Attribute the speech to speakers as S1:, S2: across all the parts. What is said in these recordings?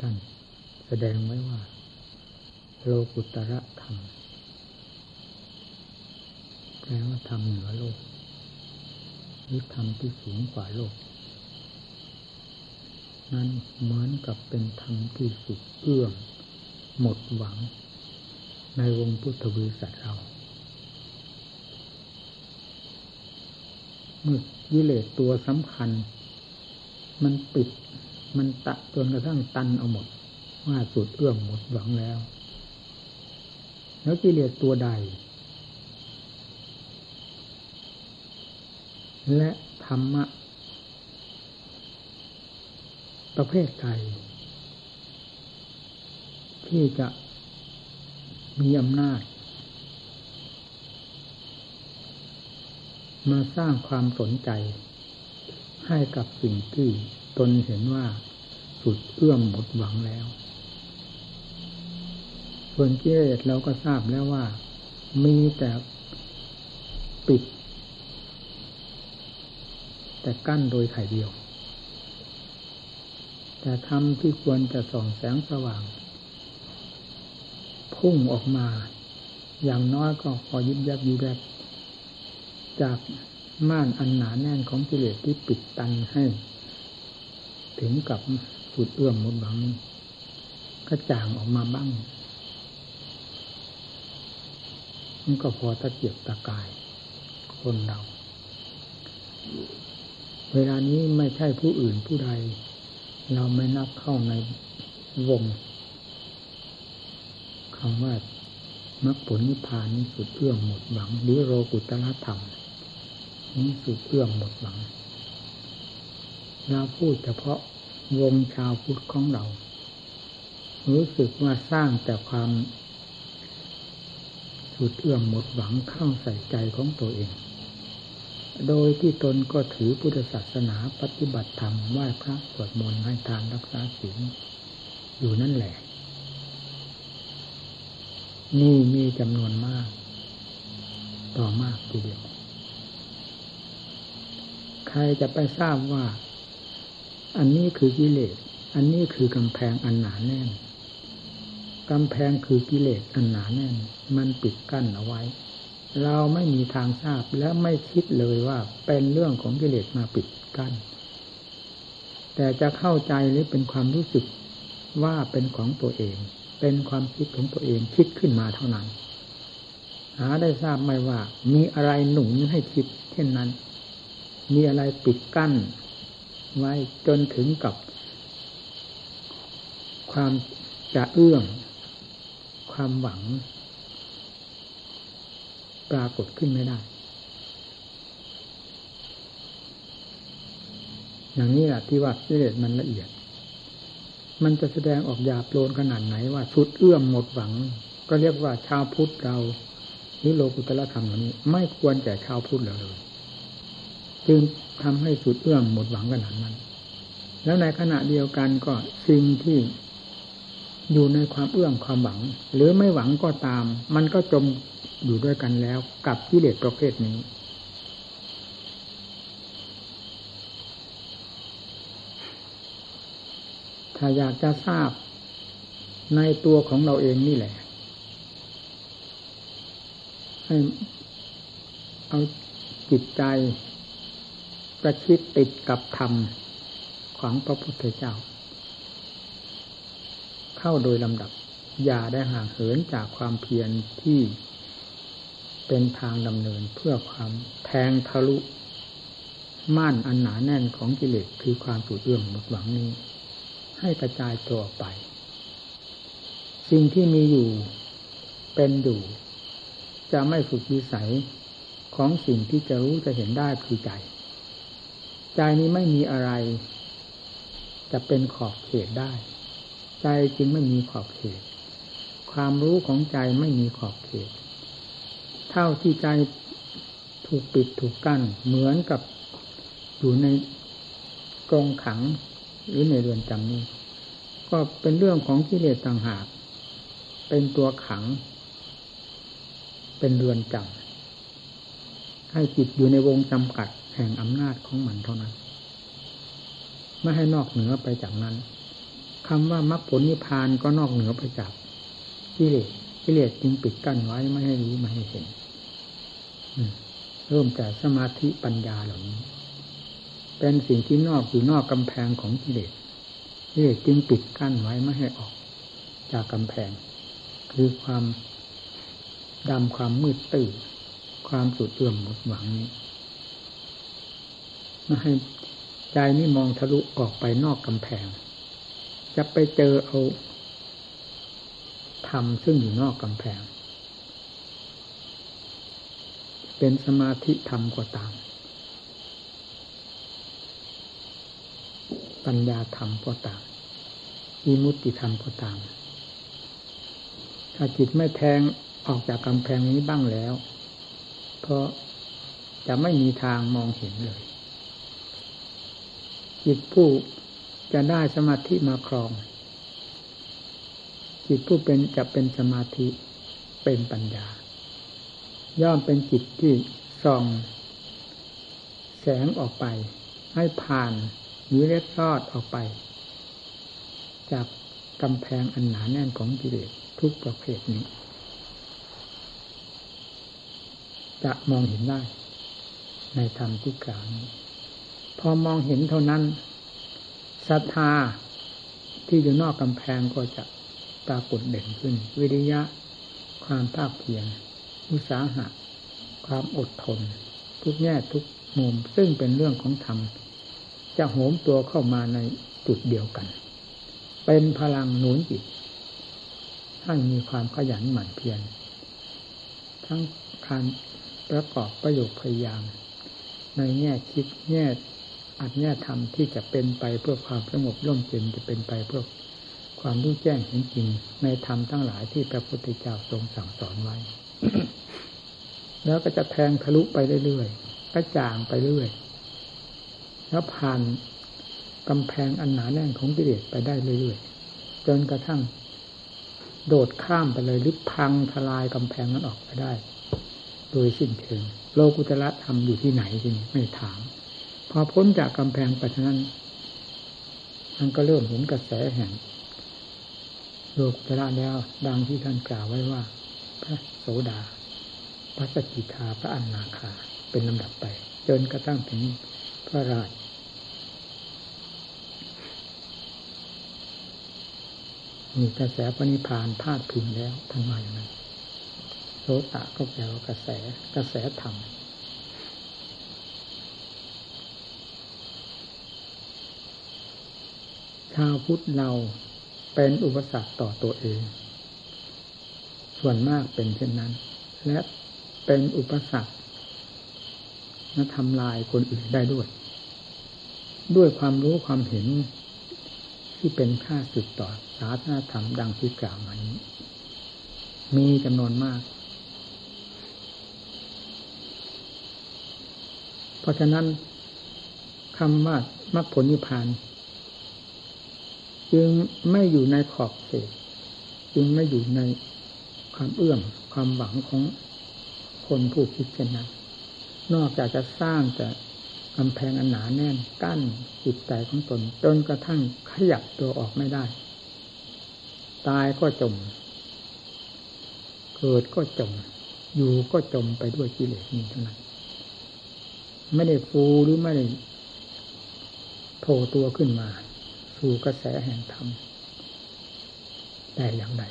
S1: ท่าน แสดงไว้ว่า โลกุตระธรรมแปลว่าธรรมเหนือโลกหรือธรรมที่สูงกว่าโลก นั้นเหมือนกับเป็นธรรมที่สุดเอื้อมหมดหวัง ในวงพุทธบริษัทเราเมื่อวิเลตตัวสำคัญ มันปิด มันตะจนกระทั่งตันเอาหมดว่าสุดเอื้อมหมดหวังแล้ว แล้วกิเลสตัวใด และธรรมะ ประเภทใดที่จะมีอำนาจ มาสร้างความสนใจให้กับสิ่งที่ ตนเห็นว่าสุดเอื้อมหมดหวังแล้ว ส่วนกิเลสเราก็ทราบแล้วว่า มีแต่ปิด แต่กั้นโดยไข่เดียว แต่ธรรมที่ควรจะส่องแสงสว่าง พุ่งออกมา อย่างน้อยก็พอยิบยับยูแรบจากม่านอันหนาแน่นของกิเลสที่ปิดตันให้ ถึงกับสุดเอื้อมหมดหวังก็จางออกมาบ้างมันก็พอตะเกียบตะกาย คนเรา เวลานี้ไม่ใช่ผู้อื่นผู้ใด เราไม่นับเข้าในวงคำว่ามรรคผลนิพพานนี้สุดเอื้อมหมดหวังหรือโรกุตละธรรมนี้สุดเอื้อมหมดหวัง เราพูดเฉพาะวงชาวพุทธของเรา รู้สึกว่าสร้างแต่ความสุดเอื้อมหมดหวังเข้าใส่ใจของตัวเอง โดยที่ตนก็ถือพุทธศาสนาปฏิบัติธรรมไหว้พระสวดมนต์ให้ทานรักษาศีลอยู่นั่นแหละ นี่มีจำนวนมาก ต่อมากทีเดียว ใครจะไปทราบว่า อันนี้คือกิเลส อันนี้คือกำแพงอันหนาแน่น กำแพงคือกิเลสอันหนาแน่น มันปิดกั้นเอาไว้ เราไม่มีทางทราบและไม่คิดเลยว่าเป็นเรื่องของกิเลสมาปิดกั้น แต่จะเข้าใจหรือเป็นความรู้สึกว่าเป็นของตัวเอง เป็นความคิดของตัวเองคิดขึ้นมาเท่านั้น หาได้ทราบไหมว่า มีอะไรหนุนให้คิด เช่นนั้น มีอะไรปิดกั้น ไว้จนถึงกับ ความจะเอื้อมความหวัง ปรากฏขึ้นไม่ได้อย่างนี้แหละที่ว่ากิเลสมันละเอียด มันจะแสดงออกหยาบโลนขนาดไหนว่าสุดเอื้อมหมดหวัง ก็เรียกว่าชาวพุทธเราหรือโลกุตละธรรมนี้ ไม่ควรแก่ชาวพุทธเราเลย จึงทำให้สุดเอื้อมหมดหวังขนาดนั้น แล้วในขณะเดียวกันก็สิ่งที่อยู่ในความเอื้อมความหวัง หรือไม่หวังก็ตาม มันก็จมอยู่ด้วยกันแล้วกับกิเลสประเภทนี้ ถ้าอยากจะทราบในตัวของเราเองนี่แหละ ให้เอาจิตใจ ประชิดติดกับธรรมของพระพุทธเจ้า เข้าโดยลำดับ อย่าได้ห่างเหินจากความเพียรที่เป็นทางดำเนินเพื่อความแทงทะลุม่านอันหนาแน่นของกิเลสคือความสุดเอื้อมหมดหวังนี้ ให้กระจายตัวไป สิ่งที่มีอยู่เป็นอยู่ จะไม่ฝึกวิสัยของสิ่งที่จะรู้จะเห็นได้คือใจ ใจนี้ไม่มีอะไร จะเป็นขอบเขตได้ ใจจึงไม่มีขอบเขต ความรู้ของใจไม่มีขอบเขต เท่าที่ใจถูกปิดถูกกั้นเหมือนกับอยู่ในกรงขังหรือในเรือนจำนี้ ก็เป็นเรื่องของกิเลสต่างหาก เป็นตัวขัง เป็นเรือนจำให้จิตอยู่ในวงจำกัด แห่งอำนาจของมันเท่านั้น ไม่ให้นอกเหนือไปจากนั้นคำว่ามรรคผลนิพพานก็นอกเหนือไปจากกิเลสกิเลสจึงปิดกั้นไว้ไม่ให้รู้ไม่ให้เห็นเริ่มจากสมาธิปัญญาเหล่านี้ เป็นสิ่งที่นอกอยู่นอกกำแพงของกิเลสกิเลสจึงปิดกั้นไว้ไม่ให้ออก จากกำแพง คือความดำความมืดตื้อความสุดเอื่อมหมดหวังนี้ มาให้ใจนี่มองทะลุออกไปนอกกำแพง จะไปเจอเอาธรรมซึ่งอยู่นอกกำแพง เป็นสมาธิธรรมก็ตาม ปัญญาธรรมก็ตามอิมุติธรรมก็ตาม ถ้าจิตไม่แทงออกจากกำแพงนี้บ้างแล้ว เพราะจะไม่มีทางมองเห็นเลย จิตผู้จะได้สมาธิมาครอง จิตผู้เป็นจะเป็นสมาธิเป็นปัญญา ย่อมเป็นจิตที่ส่อง แสงออกไป ให้ผ่านหรือเล็ดรอดออกไป จากกำแพงอันหนาแน่นของกิเลสทุกประเภทนี้ จะมองเห็นได้ในธรรมที่กล่าวนี้ อมองเห็นเท่านั้นศรัทธาที่อยู่นอกกำแพงก็จะปรากฏเด่นขึ้น วิริยะ ความภาคเพียรอุสาหะ ความอดทน ทุกแง่ทุกมุมซึ่งเป็นเรื่องของธรรม จะโหมตัวเข้ามาในจุดเดียวกัน เป็นพลังหนุนจิตให้มีความขยันหมั่นเพียรทั้งการประกอบประโยคพยายาม ในแง่คิดแง่ อัดแง่ธรรมที่จะเป็นไปเพื่อความสงบร่มเย็นจะเป็นไปเพื่อความรู้แจ้งเห็นจริงในธรรมทั้งหลายที่พระพุทธเจ้าทรงสั่งสอนไว้ แล้วก็จะแทงทะลุไปเรื่อยๆกระจ่างไปเรื่อย แล้วผ่านกำแพงอันหนาแน่นของกิเลสไปได้เรื่อยๆจนกระทั่ง โดดข้ามไปเลยหรือพังทลายกำแพงนั้นออกไปได้ โดยสิ้นเชิงโลกุตละธรรมอยู่ที่ไหนจริงไม่ถาม อพ้นจากกำแพงไปนั้นมันก็เริ่มเห็นกระแสแห่งโลกตละแล้วดังที่ท่านกล่าวไว้ว่า พระโสดา พระสกิทาพระอนาคาเป็นลำดับไป จนกระทั่งถึงพระราชมีกระแสปณิพานพาดพิงแล้วทั้งมาอย่างนั้นโสตะก็แปลว่ากระแสกระแสธรรม ชาวพุทธเราเป็นอุปสรรคต่อตัวเอง ส่วนมากเป็นเช่นนั้น และเป็นอุปสรรคและทำลายคนอื่นได้ด้วย ด้วยความรู้ความเห็นที่เป็นค่าสุดต่อศาสนาธรรมดังที่กล่าวมานี้ มีจำนวนมาก เพราะฉะนั้นคำว่ามรรคผลนิพพาน จึงไม่อยู่ในขอบเขตจึงไม่อยู่ในความเอื้อมความหวังของคนผู้คิดเช่นนั้นนอกจากจะสร้างแต่กำแพงอันหนาแน่นกั้นจิตใจของตนจนกระทั่งขยับตัวออกไม่ได้ ตายก็จม เกิดก็จม อยู่ก็จมไปด้วยกิเลสนี้เท่านั้น ไม่ได้ฟูหรือไม่ได้โผล่ตัวขึ้นมา สู่กระแสแห่งธรรมแต่อย่างใด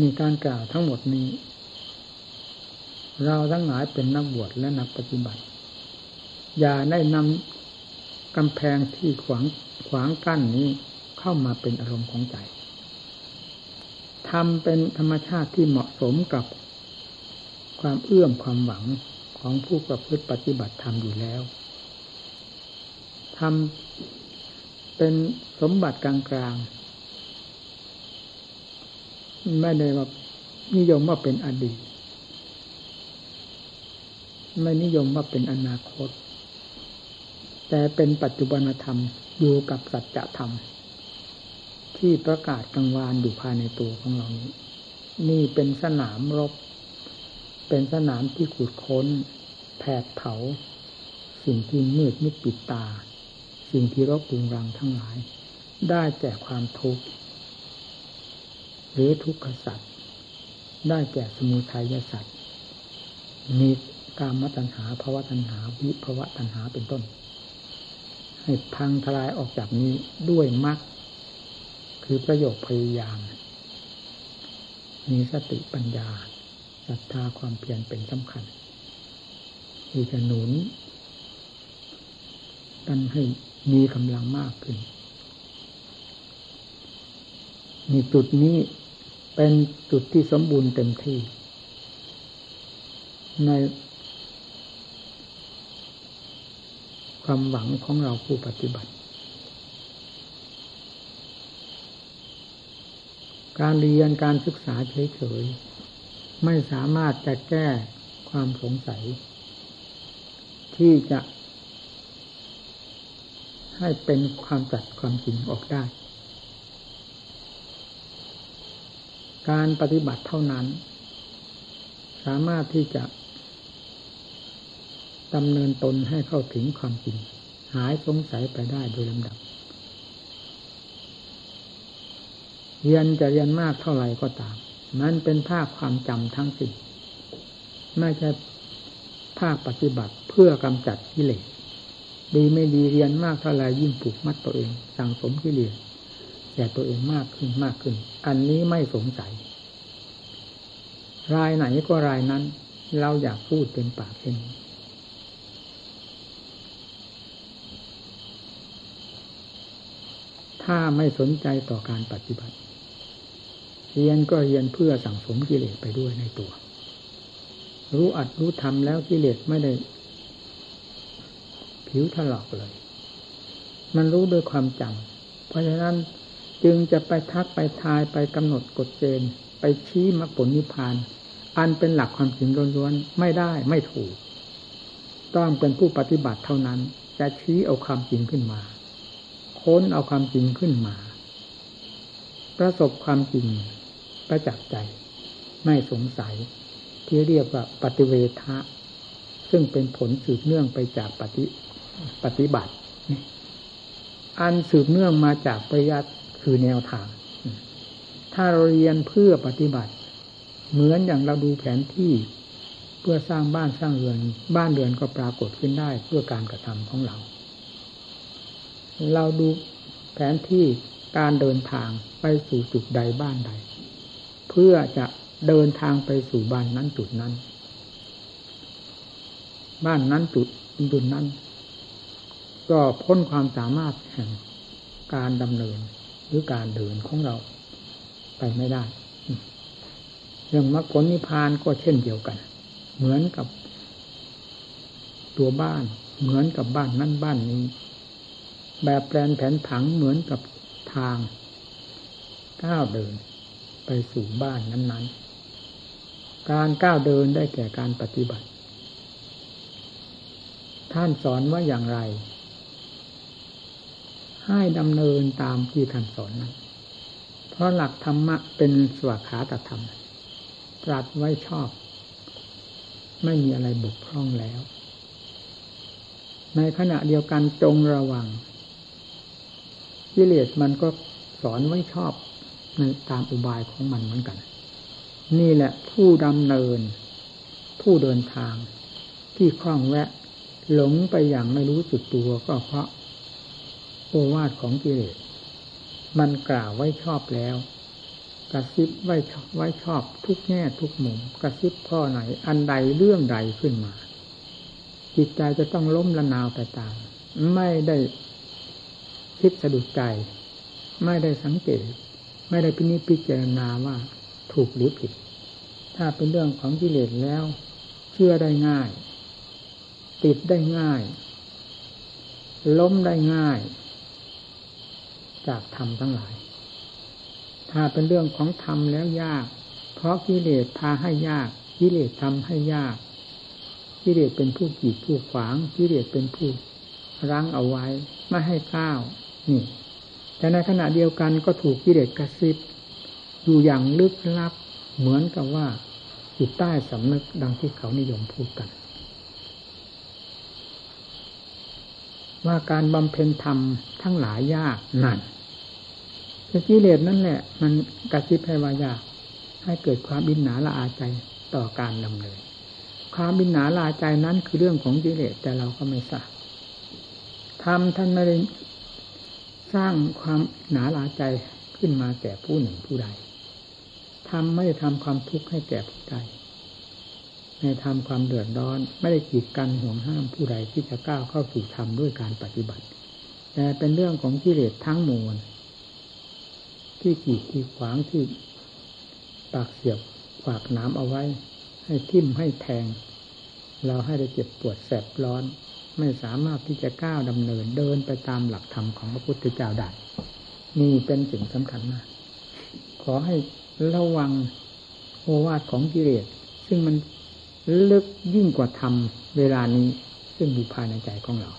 S1: มีการกล่าวทั้งหมดนี้ เราทั้งหลายเป็นนักบวชและนักปฏิบัติ อย่าได้นำกำแพงที่ขวางขวางกั้นนี้เข้ามาเป็นอารมณ์ของใจทำเป็นธรรมชาติที่เหมาะสมกับความเอื้อมความหวังของผู้ประพฤติปฏิบัติธรรมอยู่แล้ว ทำเป็นสมบัติกลางๆ ไม่ได้ว่านิยมว่าเป็นอดีต ไม่นิยมว่าเป็นอนาคต แต่เป็นปัจจุบันธรรมอยู่กับสัจธรรม ที่ประกาศกลางวานอยู่ภายในตัวของเรานี้ นี่เป็นสนามรบ เป็นสนามที่ขุดค้น แผดเผา สิ่งที่มืดมิดปิดตา สิ่งที่รบกวนรังทั้งหลาย ได้แก่ความทุกข์หรือทุกขสัตว์ได้แก่สมุทัยสัตว์มีกามตัณหาภาวะตัณหาวิภาวะตัณหาเป็นต้น ให้พังทลายออกจากนี้ด้วยมรรคคือประโยคพยายาม มีสติปัญญาศรัทธาความเพียรเป็นสำคัญ ที่จะหนุนกันให้ มีกำลังมากขึ้นมีจุดนี้เป็นจุดที่สมบูรณ์เต็มที่ ในความหวังของเราผู้ปฏิบัติ การเรียนการศึกษาเฉยๆไม่สามารถจะแก้ความสงสัย ที่จะ ให้เป็นความจัดความจริงออกได้ การปฏิบัติเท่านั้น สามารถที่จะดำเนินตนให้เข้าถึงความจริง หายสงสัยไปได้โดยลำดับ เรียนจะเรียนมากเท่าไหร่ก็ตาม มันเป็นภาคความจำทั้งสิ้นไม่ใช่ภาคปฏิบัติเพื่อกำจัดกิเลส ดีไม่ดีเรียนมากเท่าไรยิ่งผูกมัดตัวเอง สั่งสมกิเลสแก่ตัวเองมากขึ้นมากขึ้น อันนี้ไม่สงสัย รายไหนก็รายนั้น เราอยากพูดเป็นปากเป็นถ้าไม่สนใจต่อการปฏิบัติ เรียนก็เรียนเพื่อสั่งสมกิเลสไปด้วยในตัว รู้อัดรู้ทำแล้วกิเลสไม่ได้ ผิวถลอกเลย มันรู้ด้วยความจำเพราะฉะนั้นจึงจะไปทักไปทายไปกำหนดกฎเกณฑ์ไปชี้มรรคผลนิพพาน อันเป็นหลักความจริงล้วนๆไม่ได้ไม่ถูก ต้องเป็นผู้ปฏิบัติเท่านั้น จะชี้เอาความจริงขึ้นมา ค้นเอาความจริงขึ้นมา ประสบความจริงประจักษ์ใจ ไม่สงสัย ที่เรียกว่าปฏิเวทะซึ่งเป็นผลสืบเนื่องไปจากปฏิ ปฏิบัติ อันสืบเนื่องมาจากปริยัติคือแนวทาง ถ้าเราเรียนเพื่อปฏิบัติ เหมือนอย่างเราดูแผนที่เพื่อสร้างบ้านสร้างเรือน บ้านเรือนก็ปรากฏขึ้นได้เพื่อการกระทำของเรา เราดูแผนที่การเดินทางไปสู่จุดใดบ้านใด เพื่อจะเดินทางไปสู่บ้านนั้นจุดนั้น บ้านนั้นจุดจุดนั้น ก็พ้นความสามารถแห่งการดำเนินหรือการเดินของเราไปไม่ได้ เรื่องมรรคผลนิพพานก็เช่นเดียวกัน เหมือนกับตัวบ้าน เหมือนกับบ้านนั่นบ้านนี้ แบบแปลนแผนผังเหมือนกับทางก้าวเดินไปสู่บ้านนั้น ๆ การก้าวเดินได้แก่การปฏิบัติ ท่านสอนว่าอย่างไร ให้ดำเนินตามที่ท่านสอนนั้น เพราะหลักธรรมะเป็นสวขาตธรรม ตรัสไว้ชอบ ไม่มีอะไรบกพร่องแล้ว ในขณะเดียวกันจงระวังกิเลสมันก็สอนไว้ชอบในตามอุบายของมันเหมือนกัน นี่แหละผู้ดำเนิน ผู้เดินทาง ที่คล่องแวะ หลงไปอย่างไม่รู้จุดตัวก็เพราะ โอวาทของกิเลสมันกล่าวไว้ชอบแล้ว กระซิบไว้ไว้ชอบทุกแง่ทุกมุม กระซิบข้อไหน อันใดเรื่องใดขึ้นมา จิตใจจะต้องล้มละนาวไปตามไม่ได้คิดสะดุดใจ ไม่ได้สังเกต ไม่ได้พินิจพิจารณาว่าถูกหรือผิด ถ้าเป็นเรื่องของกิเลสแล้ว เชื่อได้ง่าย ติดได้ง่าย ล้มได้ง่าย จากธรรมทั้งหลาย ถ้าเป็นเรื่องของธรรมแล้วยาก เพราะกิเลสพาให้ยาก กิเลสทำให้ยาก กิเลสเป็นผู้กีดผู้ขวาง กิเลสเป็นผู้รั้งเอาไว้ ไม่ให้ก้าว นี่ แต่ในขณะเดียวกันก็ถูกกิเลสกระซิบ อยู่อย่างลึกลับ เหมือนกับว่าจิตใต้สำนึกดังที่เขานิยมพูดกัน ว่าการบำเพ็ญธรรมทั้งหลายยากนั่นกิเลสนั่นแหละ มันกระซิบให้วายาให้เกิดความบินหนาละอาใจต่อการดำเนินความบินหนาละอาใจนั้นคือเรื่องของกิเลสแต่เราก็ไม่ทราบทำท่านไม่ได้สร้างความหนาละใจขึ้นมาแก่ผู้หนึ่งผู้ใดทำไม่ได้ทำความทุกข์ให้แก่ผู้ใด ในทำความเดือดร้อน ไม่ได้กีดกันห่วงห้ามผู้ใดที่จะก้าวเข้าสู่ธรรมด้วยการปฏิบัติ แต่เป็นเรื่องของกิเลสทั้งมวลที่กีดที่ขวางที่ปากเสียบฝากน้ำเอาไว้ ให้ทิ่มให้แทง เราให้ได้เจ็บปวดแสบร้อน ไม่สามารถที่จะก้าวดำเนินเดินไปตามหลักธรรมของพระพุทธเจ้าได้นี่เป็นสิ่งสำคัญมาก ขอให้ระวังโอวาทของกิเลสซึ่งมัน ลึกยิ่งกว่าธรรมเวลานี้ซึ่งอยู่ภายในใจของเรา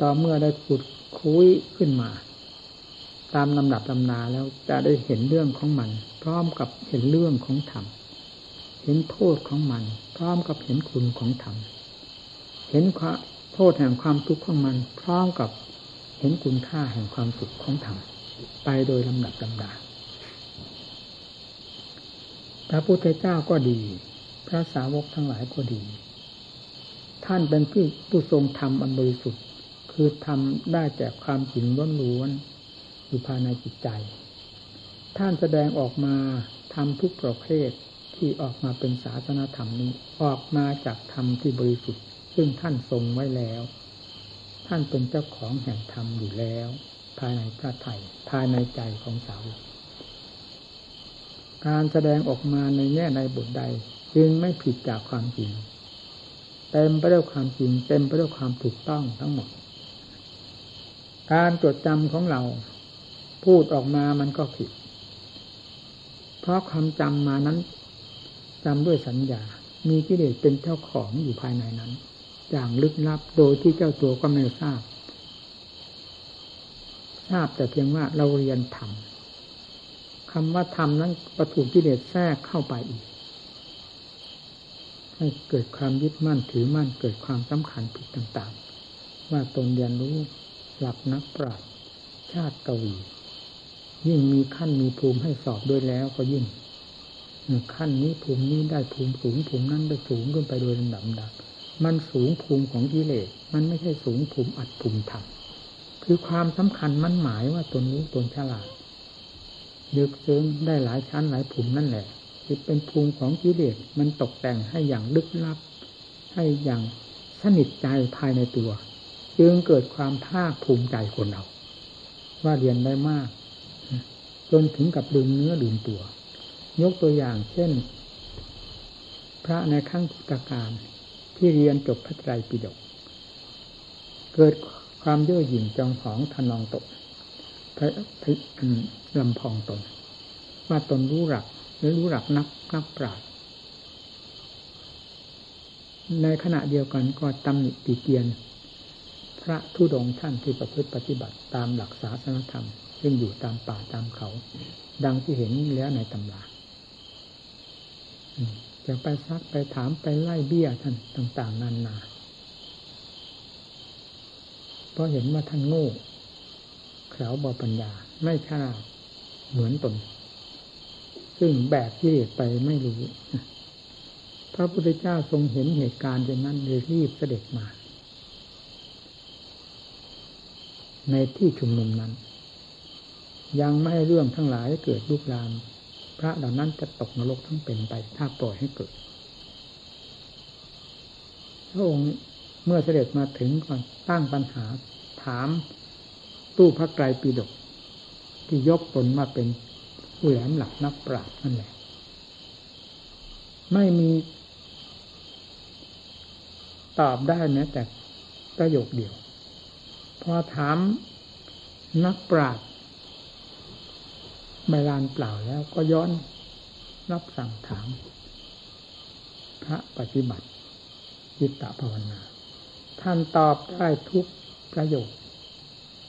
S1: ต่อเมื่อได้ขุดคุยขึ้นมา ตามลำดับลำนาแล้วจะได้เห็นเรื่องของมัน พร้อมกับเห็นเรื่องของธรรม เห็นโทษของมัน พร้อมกับเห็นคุณของธรรม เห็นโทษแห่งความทุกข์ของมัน พร้อมกับเห็นคุณค่าแห่งความสุขของธรรมไปโดยลำดับลำดาพระพุทธเจ้าก็ดี พระสาวกทั้งหลายก็ดี ท่านเป็นผู้ผู้ทรงธรรมอันบริสุทธิ์ คือทำได้แต่ความจริงล้วนๆอยู่ภายในจิตใจ ท่านแสดงออกมาทำทุกประเภทที่ออกมาเป็นศาสนาธรรมนี้ ออกมาจากธรรมที่บริสุทธิ์ ซึ่งท่านทรงไว้แล้ว ท่านเป็นเจ้าของแห่งธรรมอยู่แล้ว ภายในพระไถ่ภายในใจของสาวกการแสดงออกมาในแง่ในบทใด จึงไม่ผิดจากความจริง เต็มไปด้วยความจริง เต็มไปด้วยความถูกต้องทั้งหมด การจดจำของเรา พูดออกมามันก็ผิด เพราะความจำมานั้นจำด้วยสัญญา มีกิเลสเป็นเจ้าของอยู่ภายในนั้น อย่างลึกลับโดยที่เจ้าตัวก็ไม่ทราบ ทราบแต่เพียงว่าเราเรียนธรรมคำว่าธรรมนั้นประถูกกิเลสแทรกเข้าไปอีก ให้เกิดความยึดมั่นถือมั่นเกิดความสำคัญผิดต่างๆ ว่าตนเรียนรู้หลักนักปราชญ์ชาติกวียิ่งมีขั้นมีภูมิให้สอบด้วยแล้วก็ยิ่งขั้นนี้ภูมินี้ได้ภูมิสูงภูมินั้นได้สูงขึ้นไปโดยลำดับดับมันสูงภูมิของกิเลสมันไม่ใช่สูงภูมิอัดภูมิธรรมคือความสำคัญมันหมายว่าตนรู้ตนฉลาดลึกซึ้งได้หลายชั้นหลายภูมินั่นแหละ คือเป็นภูมิของกิเลสมันตกแต่งให้อย่างลึกลับ ให้อย่างสนิทใจภายในตัว จึงเกิดความภาคภูมิใจคนเรา ว่าเรียนได้มาก จนถึงกับลืมเนื้อลืมตัว ยกตัวอย่างเช่น พระในขั้งพุทธการที่เรียนจบพระไตรปิฎกเกิดความเย่อหยิ่งจองของทนองตกลำพองตนว่าตนรู้หลัก หรือรู้หลักนักนักปราชญ์ในขณะเดียวกันก็ตำหนิติเตียน พระทุดงท่านที่ประพฤติปฏิบัติตามหลักศาสนธรรม ซึ่งอยู่ตามป่าตามเขา ดังที่เห็นแล้วในตำราจะไปซักไปถามไปไล่เบี้ยท่านต่าง ๆ นานา เพราะเห็นว่าท่านโง่แถวบอปัญญา ไม่ฉลาดเหมือนตน ซึ่งแบกที่เลสไปไม่รู้พระพุทธเจ้าทรงเห็นเหตุการณ์อย่างนั้นเลยรีบเสด็จมา ในที่ชุมนุมนั้น ยังไม่ให้เรื่องทั้งหลายเกิดลุกลาม พระเหล่านั้นจะตกนรกทั้งเป็นไป ถ้าปล่อยให้เกิดพระองค์เมื่อเสด็จมาถึงก่อนตั้งปัญหาถามตู้พระไกรปิฎกที่ยกตนมาเป็น ผู้แหลมหลักนักปราชญ์นั่นแหละ ไม่มี ตอบได้แม้แต่ประโยคเดียว พอถามนักปราชญ์ใบลานเปล่าแล้วก็ย้อนรับสั่งถาม พระปฏิบัติจิตตภาวนา ท่านตอบได้ทุกประโยค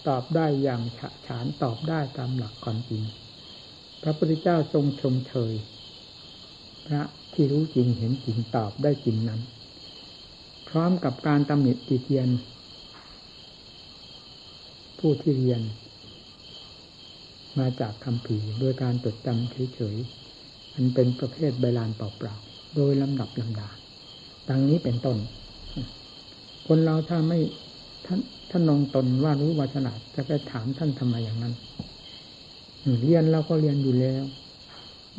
S1: ตอบได้อย่างฉะฉานตอบได้ตามหลักความจริง พระพุทธเจ้าทรงชมเชยพระที่รู้จริงเห็นจริงตอบได้จริงนั้น พร้อมกับการตำหนิติเตียน ผู้ที่เรียน มาจากคำผีโดยการจดจำเฉยๆมันเป็นประเภทใบลานเปล่าๆโดยลำดับลำดาดังนี้เป็นต้น คนเราถ้าไม่ท่านท่านนองตนว่ารู้ว่าฉลาดจะไปถามท่านทำไมอย่างนั้น เรียนเราก็เรียนอยู่แล้ว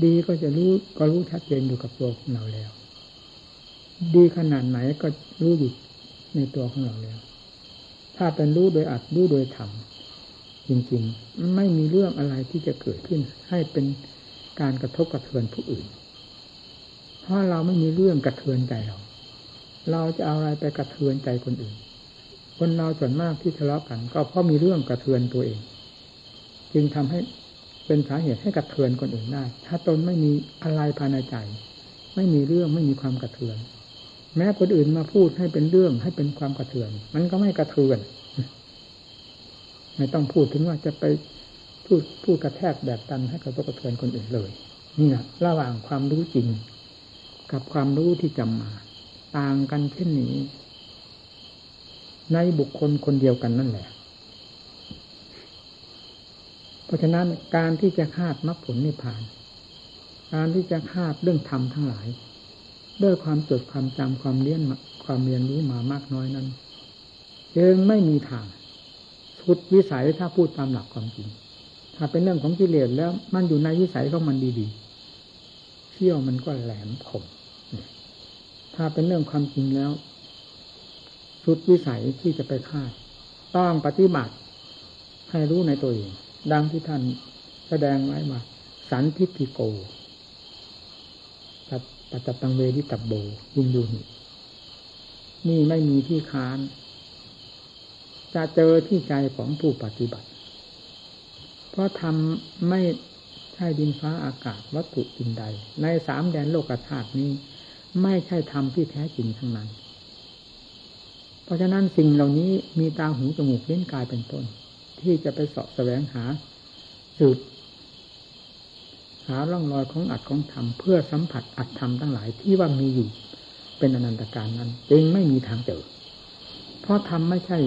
S1: ดีก็จะรู้ก็รู้ชัดเจนอยู่กับตัวของเราแล้ว ดีขนาดไหนก็รู้อยู่ในตัวของเราแล้ว ถ้าเป็นรู้โดยอัดรู้โดยทำจริงๆ ไม่มีเรื่องอะไรที่จะเกิดขึ้น ให้เป็นการกระทบกระเทือนผู้อื่น เพราะเราไม่มีเรื่องกระเทือนใจเรา เราจะเอาอะไรไปกระเทือนใจคนอื่น คนเราส่วนมากที่ทะเลาะกัน ก็เพราะมีเรื่องกระเทือนตัวเอง จึงทำให้ เป็นสาเหตุให้กระเทือนคนอื่นได้ ถ้าตนไม่มีอะไรภายในใจ ไม่มีเรื่องไม่มีความกระเทือน แม้คนอื่นมาพูดให้เป็นเรื่องให้เป็นความกระเทือน มันก็ไม่กระเทือน ไม่ต้องพูดถึงว่าจะไปพูดพูดกระแทกแบบตันให้กระทบกระเทือนคนอื่นเลยนี่นะระหว่างความรู้จริง กับความรู้ที่จำมา ต่างกันเช่นนี้ ในบุคคลคนเดียวกันนั่นแหละ เพราะฉะนั้นการที่จะคาดมรรคผลนิพพาน การที่จะคาดเรื่องธรรมทั้งหลาย ด้วยความจดความจำความเลี้ยนความเรียนรู้มามากน้อยนั้นยังไม่มีทางสุดวิสัยถ้าพูดตามหลักความจริง ถ้าเป็นเรื่องของกิเลสแล้วมันอยู่ในวิสัยของมันดีๆเที่ยวมันก็แหลมคมถ้าเป็นเรื่องความจริงแล้วสุดวิสัยที่จะไปคาด ต้องปฏิบัติให้รู้ในตัวเอง ดังที่ท่านแสดงไว้มา สันทิติโกปัจจตังเวทิตับโบยิงยูหินี่ไม่มีที่ค้าน จะเจอที่ใจของผู้ปฏิบัติ เพราะทำไม่ใช่ดินฟ้าอากาศวัตถุอินใด ในสามแดนโลกธาตุนี้ ไม่ใช่ธรรมที่แท้จริงทั้งนั้น เพราะฉะนั้นสิ่งเหล่านี้มีตาหูจมูกเล่นกายเป็นต้น ที่จะไปสอบแสวงหาสืบหาร่องรอยของอัดของธรรมเพื่อสัมผัสอัดธรรมทั้งหลายที่ว่ามีอยู่เป็นอนันตการนั้นจึงไม่มีทางเจอ เพราะธรรมไม่ใช่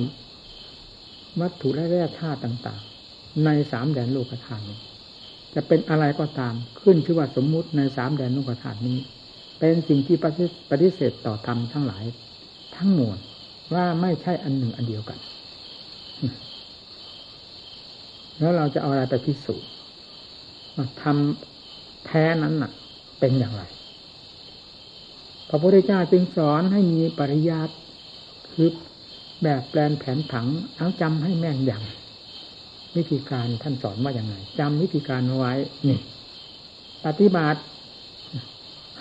S1: วัตถุและแร่ธาตุต่าง ๆ ในสามแดนโลกธาตุจะเป็นอะไรก็ตามขึ้นชื่อว่าสมมุติในสามแดนโลกธาตุนี้ เป็นสิ่งที่ปฏิเสธต่อธรรมทั้งหลาย ทั้งมวลว่าไม่ใช่อันหนึ่งอันเดียวกัน แล้วเราจะเอาอะไรไปพิสูจน์ทำแท้นั้นน่ะ เป็นอย่างไรพระพุทธเจ้าจึงสอนให้มีปริยัติคือแบบแปลนแผนผังทั้งจำให้แม่นอย่างวิธีการท่านสอนว่าอย่างไรจำวิธีการไว้นี่ปฏิบัติ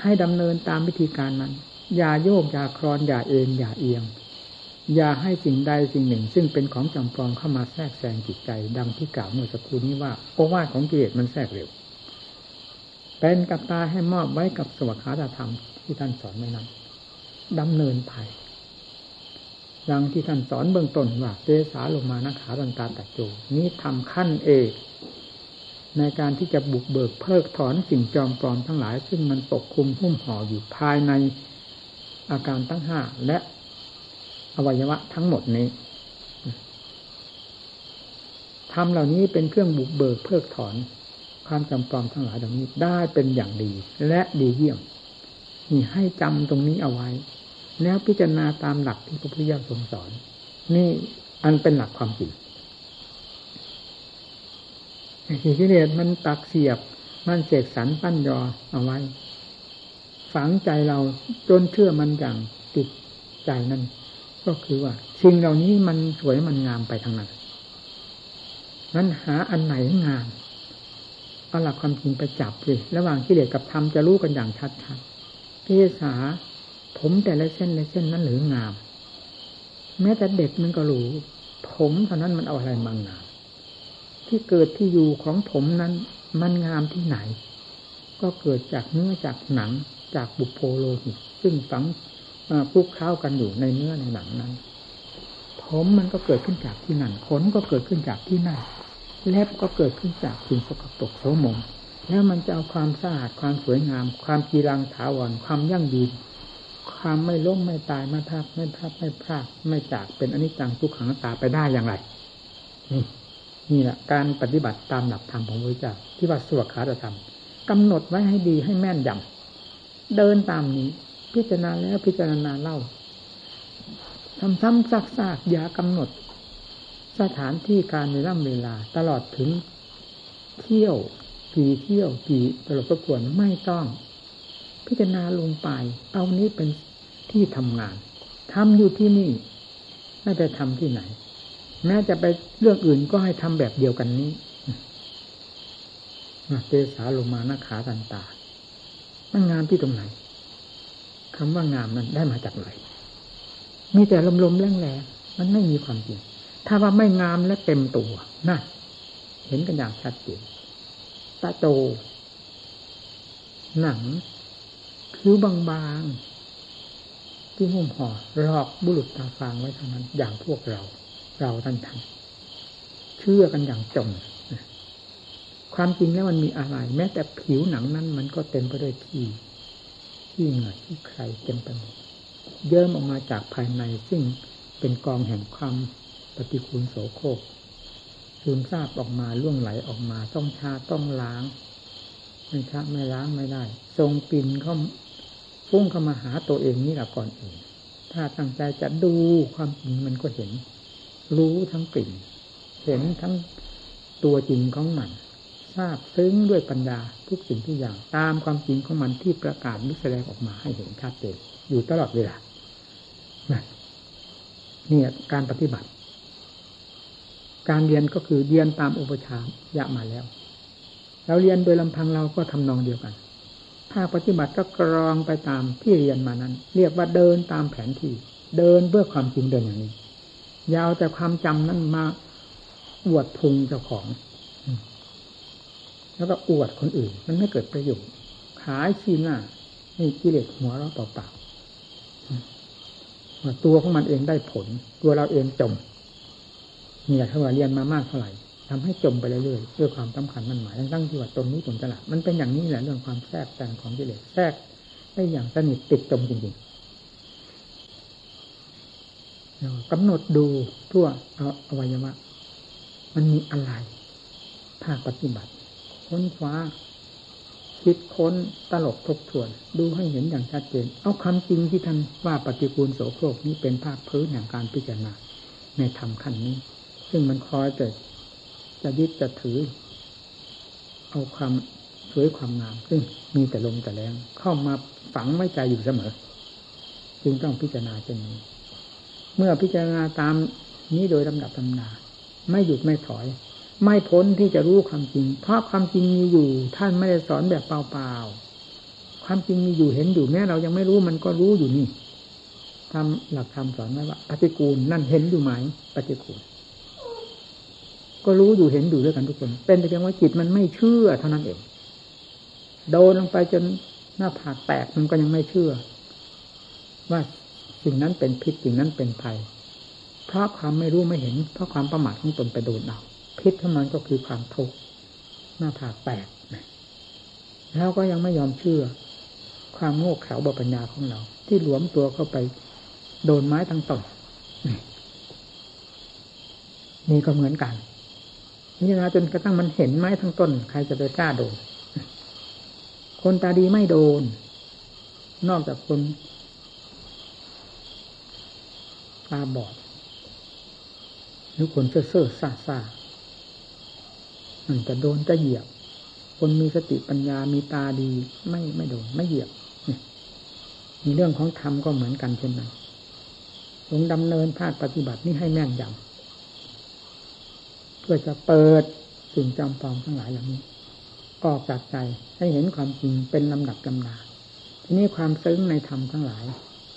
S1: ให้ดำเนินตามวิธีการนั้น อย่าโยกอย่าคลอนอย่าเอ็นอย่าเอียง อย่าให้สิ่งใดสิ่งหนึ่ง ซึ่งเป็นของจำปลอมเข้ามาแทรกแซงจิตใจ ดังที่กล่าวเมื่อสักครู่นี้ว่าโอวาทของกิเลสมันแทรกเร็ว เป็นกับตาให้มอบไว้กับสวัสดิธรรมที่ท่านสอนไว้นั้นดำเนินไปดังที่ท่านสอนเบื้องต้นว่าเจสาลงมานะขาตันตาตัดโจนี้ทำขั้นเอกในการที่จะบุกเบิกเพิกถอนสิ่งจอมปลอมทั้งหลาย ซึ่งมันปกคลุมหุ้มห่ออยู่ภายในอาการตั้งห้าและ อวัยวะทั้งหมดนี้ทำเหล่านี้เป็นเครื่องบุกเบิกเพิกถอน ความจำปลอมทั้งหลายเหล่านี้ได้เป็นอย่างดี และดีเยี่ยมนี่ให้จำตรงนี้เอาไว้ แล้วพิจารณาตามหลักที่พระพุทธเจ้าทรงสอน นี่อันเป็นหลักความจริงสิ่กิเลสมันตักเสียบ มันเสกสรรปั้นยอเอาไว้ ฝังใจเราจนเชื่อมันอย่างติดใจนั่น ก็คือว่าสิ่งเหล่านี้มันสวยมันงามไปทางนั้นนั้นหาอันไหนงามเอาหลักความจริงไปจับเลยระหว่างกิเลสกับธรรมจะรู้กันอย่างชัดๆเกษาผมแต่ละเส้นละเส้นนั้นหรืองาม แม้แต่เด็กมันก็รู้ ผมเท่านั้นมันเอาอะไรมางาม ที่เกิดที่อยู่ของผมนั้น มันงามที่ไหน ก็เกิดจากเนื้อจากหนังจากบุโพโลหิตซึ่งฝัง คลุกเข้ากันอยู่ในเนื้อในหนังนั้น ผมมันก็เกิดขึ้นจากที่นั่นขนก็เกิดขึ้นจากที่นั่นเล็บก็เกิดขึ้นจากสิ่งสกปรกโสมมแล้วมันจะเอาความสะอาดความสวยงาม ความกีรังถาวรความยั่งยืนความไม่ล้มไม่ตายไม่ทับไม่ทับไม่พลาดไม่จากเป็นอนิจจังทุกขังตาไปได้อย่างไรนี่นี่แหละการปฏิบัติตามหลักธรรมของพระเจ้าที่ว่าสวดขาธรรมกำหนดไว้ให้ดีให้แม่นยำเดินตามนี้ พิจารณาแล้วพิจารณาเล่าซ้ำๆซากๆอย่ากำหนด สถานที่การในร่ำเวลา ตลอดถึงเที่ยวกี่เที่ยวกี่ตลบประกวนไม่ต้อง พิจารณาลงไป เอานี้เป็นที่ทำงานทำอยู่ที่นี่ไม่ไปทำที่ไหน แม้จะไปเรื่องอื่นก็ให้ทำแบบเดียวกันนี้เตสาลงมานาขาตันตามันงามที่ตรงไหน คำว่างามนั้นได้มาจากไหน มีแต่ลมๆแรงๆมันไม่มีความจริง ถ้าว่าไม่งามและเต็มตัวนั่นเห็นกันอย่างชัดเจนตาโต หนังผิวบางๆที่หุ้มห่อรอกบุรุษตาฟางไว้เท่านั้น อย่างพวกเรา เราท่านทำเชื่อกันอย่างจมความจริงแล้วมันมีอะไร แม้แต่ผิวหนังนั้น มันก็เต็มไปด้วยขี้ ขี้เหงื่อที่ใครเต็มไปหมดเยิ้มออกมาจากภายในซึ่งเป็นกองแห่งความปฏิคูลโสโครกซึมซาบออกมาล่วงไหลออกมา ต้องชาต้องล้างไม่ชาไม่ล้างไม่ได้ ทรงปินเข้าพุ่งเข้ามาหาตัวเองนี่แหละก่อนอื่นถ้าตั้งใจจะดูความจริงมันก็เห็น รู้ทั้งกลิ่น เห็นทั้งตัวจริงของมัน ทราบซึ้งด้วยปัญญาทุกสิ่งทุกอย่าง ตามความจริงของมันที่ประกาศนิแสดงออกมาให้เห็นชัดเจนอยู่ตลอดเวลานี่การปฏิบัติ การเรียนก็คือเรียนตามอุปชายะมาแล้วเราเรียนโดยลำพังเราก็ทำนองเดียวกัน ถ้าปฏิบัติก็กรองไปตามที่เรียนมานั้น เรียกว่าเดินตามแผนที่ เดินเพื่อความจริงเดินอย่างนี้ ยาวแต่ความจำนั้นมาอวดพุงเจ้าของ แล้วก็อวดคนอื่น มันไม่เกิดประโยชน์ขายชีหน้านี่กิเลสหัวเราเปล่าตัวของมันเองได้ผล ตัวเราเองจมเนี่ยถ้าว่าเรียนมามากเท่าไหร่ทำให้จมไปเรื่อยๆด้วยความสำคัญมันหมายตั้งที่ว่าตรงนี้ตรงตลาดมันเป็นอย่างนี้แหละเรื่องความแทรกแซงของกิเลสแทรกได้อย่างสนิทติดจมจริงๆกำหนดดูทั่วอวัยวะ มันมีอะไรภาคปฏิบัติ ค้นคว้า คิดค้นตลบทบทวน ดูให้เห็นอย่างชัดเจน เอาคำจริงที่ท่านว่าปฏิกูลโสโครกนี้เป็นภาคพื้นแห่งการพิจารณาในธรรมขั้นนี้ ซึ่งมันคอยจะจะยึดจะถือ เอาความสวยความงาม ซึ่งมีแต่ลมแต่แรงเข้ามาฝังไว้ใจอยู่เสมอ จึงต้องพิจารณาเช่นนี้ เมื่อพิจารณาตามนี้โดยลำดับลำนา ไม่หยุดไม่ถอย ไม่พ้นที่จะรู้ความจริง เพราะความจริงมีอยู่ ท่านไม่ได้สอนแบบเปล่าๆ ความจริงมีอยู่เห็นอยู่แม้เรายังไม่รู้มันก็รู้อยู่นี่ทำหลักธรรมสอนไว้ว่า ปฏิกูลนั่นเห็นอยู่ไหม ปฏิกูล ก็รู้อยู่เห็นอยู่ด้วยกันทุกคน เป็นแต่เพียงว่าจิตมันไม่เชื่อเท่านั้นเอง โดนลงไปจนหน้าผากแตกมันก็ยังไม่เชื่อ ว่าสิ่งนั้นเป็นพิษสิ่งนั้นเป็นภัย เพราะความไม่รู้ไม่เห็น เพราะความประมาทของตนไปโดนเอา พิษของมันก็คือความทุกข์หน้าผากแตกแล้วก็ยังไม่ยอมเชื่อ ความโง่เขลาบปัญญาของเรา ที่หลวมตัวเข้าไป โดนไม้ทั้งต้นนี่ก็เหมือนกันนี่นะจนกระทั่งมันเห็นไม้ทั้งต้น ใครจะไปกล้าโดน คนตาดีไม่โดน นอกจากคนตาบอดหรือคนเซ่อเซ่อซาซา จะโดนจะเหยียบ คนมีสติปัญญามีตาดี ไม่ไม่โดนไม่เหยียบมีเรื่องของธรรมก็เหมือนกันเช่นนั้นลงดำเนินภาคปฏิบัตินี่ให้แม่นยำเพื่อจะเปิดสิ่งจำปองทั้งหลายเหล่านี้ ออกจากใจให้เห็นความจริงเป็นลำดับลำนาทีนี้ความซึ้งในธรรมทั้งหลาย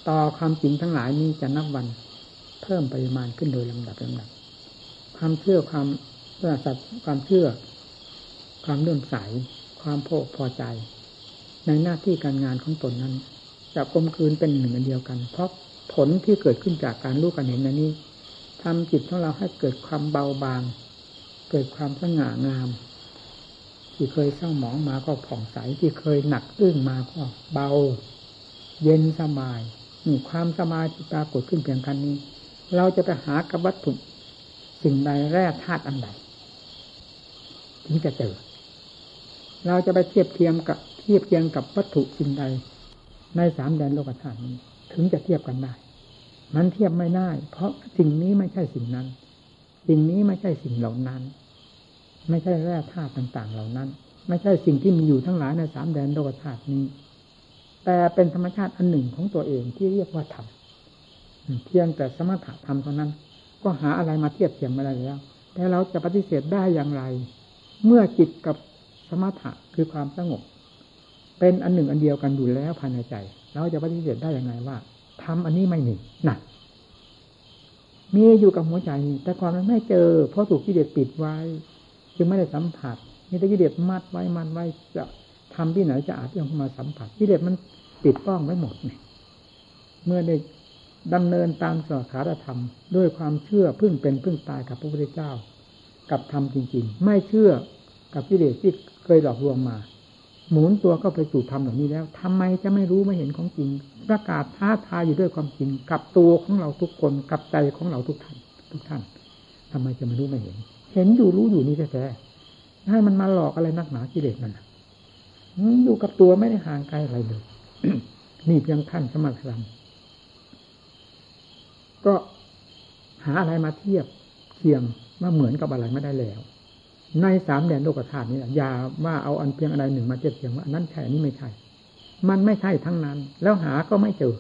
S1: ต่อความจริงทั้งหลายนี้จะนับวัน เพิ่มปริมาณขึ้นโดยลำดับลำดับความเชื่อความ เพื่อสัตว์ความเชื่อ ความเลื่อมใส ความโภคพอใจ ในหน้าที่การงานของตนนั้นจะกลมคืนเป็นหนึ่งเดียวกัน เพราะผลที่เกิดขึ้นจากการรู้กันเห็นนั้นนี้ทำจิตของเราให้เกิดความเบาบาง เกิดความสง่างาม ที่เคยเศร้าหมองมาก็ผ่องใส ที่เคยหนักอึ้งมาก็เบา เย็นสบายนี่ความสบายที่ปรากฏขึ้นเพียงคันนี้ เราจะไปหากับวัตถุสิ่งใดแร่ธาตุอันใด ถึงจะเจอ เราจะไปเทียบเทียมกับเทียบเทียงกับวัตถุสิ่งใด ในสามแดนโลกธาตุนี้ ถึงจะเทียบกันได้ มันเทียบไม่ได้ เพราะสิ่งนี้ไม่ใช่สิ่งนั้น สิ่งนี้ไม่ใช่สิ่งเหล่านั้น ไม่ใช่แร่ธาตุต่าง ๆ เหล่านั้น ไม่ใช่สิ่งที่มีอยู่ทั้งหลายในสามแดนโลกธาตุนี้ แต่เป็นธรรมชาติอันหนึ่งของตัวเองที่เรียกว่าธรรมเพียงแต่สมถะธรรมเท่านั้น ก็หาอะไรมาเทียบเทียมไม่ได้แล้วแต่เราจะปฏิเสธได้อย่างไร เมื่อจิตกับสมถะคือความสงบ เป็นอันหนึ่งอันเดียวกันอยู่แล้วภายในใจ เราจะปฏิเสธได้อย่างไรว่าทำอันนี้ไม่มีนะมีอยู่กับหัวใจแต่ก่อนมันไม่เจอ เพราะถูกกิเลสปิดไว้ จึงไม่ได้สัมผัสมีแต่กิเลสมัดไว้มัดไว้จะทำที่ไหนจะอาจยังมาสัมผัสกิเลสมันปิดป้องไว้หมดเนี่ยเมื่อได้ดำเนินตามสขาธรรม ด้วยความเชื่อพึ่งเป็นพึ่งตายกับพระพุทธเจ้า กับธรรมจริง ๆ ไม่เชื่อกับกิเลสที่เคยหลอกลวงมา หมุนตัวก็ไปสู่ธรรมเหล่านี้แล้วทำไมจะไม่รู้ไม่เห็นของจริง ประกาศท้าทายอยู่ด้วยความจริง กับตัวของเราทุกคนกับใจของเราทุกท่านทุกท่านทำไมจะไม่รู้ไม่เห็น เห็นอยู่รู้อยู่นี่แท้ๆให้มันมาหลอกอะไรนักหนากิเลสมันอยู่กับตัวไม่ได้ห่างไกลอะไรเลยนี่เพียงท่านสมาธิก็หาอะไรมาเทียบ เทียงว่าเหมือนกับอะไรไม่ได้แล้ว ในสามแดนโลกธาตุนี้อย่าว่าเอาอันเพียงอะไรหนึ่งมาเทียบเทียงว่าอันนั้นใช่อันนี้ไม่ใช่ มันไม่ใช่ทั้งนั้น แล้วหาก็ไม่เจอ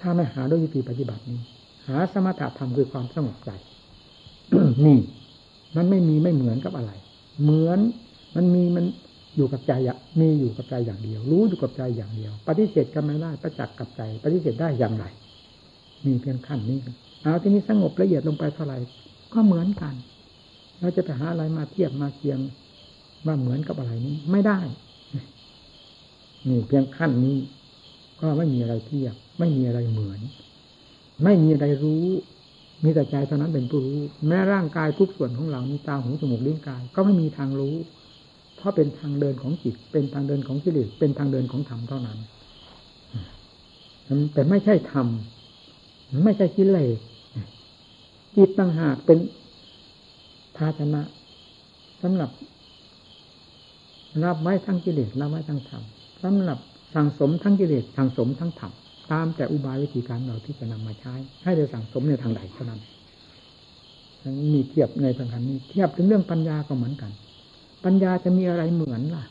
S1: ถ้าไม่หาด้วยวิธีปฏิบัตินี้ หาสมถะธรรมคือความสงบใจนี่มันไม่มีไม่เหมือนกับอะไร เหมือนมันมีมันอยู่กับใจมีอยู่กับใจอย่างเดียว รู้อยู่กับใจอย่างเดียว ปฏิเสธกันไม่ได้ประจักษ์กับใจ ปฏิเสธได้อย่างไรมีเพียงขั้นนี้เอาที่นี้สงบละเอียดลงไปเท่าไหร่ ก็เหมือนกัน เราจะไปหาอะไรมาเทียบมาเคียงว่าเหมือนกับอะไรนี้ ไม่ได้ นี่เพียงขั้นนี้ ก็ไม่มีอะไรเทียบ ไม่มีอะไรเหมือน ไม่มีอะไรรู้ มีแต่ใจเท่านั้นเป็นผู้รู้ แม้ร่างกายทุกส่วนของเรามีตาหูจมูกลิ้นกาย ก็ไม่มีทางรู้ เพราะเป็นทางเดินของจิต เป็นทางเดินของกิเลสเป็นทางเดินของธรรมเท่านั้นแต่ไม่ใช่ธรรมไม่ใช่กิเลส จิตต่างหากเป็นภาชนะสำหรับรับไว้ทั้งกิเลสรับไว้ทั้งธรรมสำหรับสั่งสมทั้งกิเลสสั่งสมทั้งธรรมตามแต่อุบายวิธีการเราที่จะนำมาใช้ ให้ได้สั่งสมในทางใดเท่านั้นมีเทียบในทางนี้เทียบถึงเรื่องปัญญาก็เหมือนกัน ปัญญาจะมีอะไรเหมือนล่ะ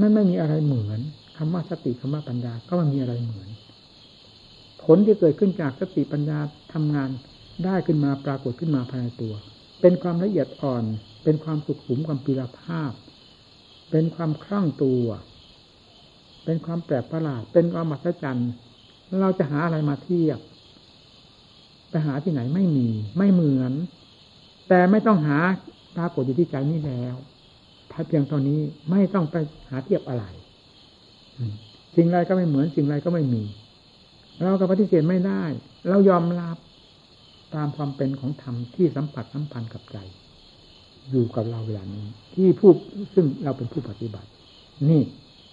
S1: มันไม่มีอะไรเหมือนคำว่าสติคำว่าปัญญาก็ไม่มีอะไรเหมือน ผลที่เกิดขึ้นจากสติปัญญาทำงานได้ขึ้นมาปรากฏขึ้นมาภายในตัว เป็นความละเอียดอ่อน เป็นความสุขุมความปีรภาพ เป็นความคล่องตัว เป็นความแปลกประหลาด เป็นความมหัศจรรย์ เราจะหาอะไรมาเทียบไปหาที่ไหนไม่มี ไม่เหมือน แต่ไม่ต้องหาปรากฏอยู่ที่ใจนี้แล้วถ้าเพียงเท่านี้ไม่ต้องไปหาเทียบอะไรสิ่งไรก็ไม่เหมือนสิ่งไรก็ไม่มี เราก็ปฏิเสธไม่ได้ เรายอมรับตามความเป็นของธรรมที่สัมผัสสัมพันธ์กับใจ อยู่กับเราเวลานี้ ที่ผู้ซึ่งเราเป็นผู้ปฏิบัติ นี่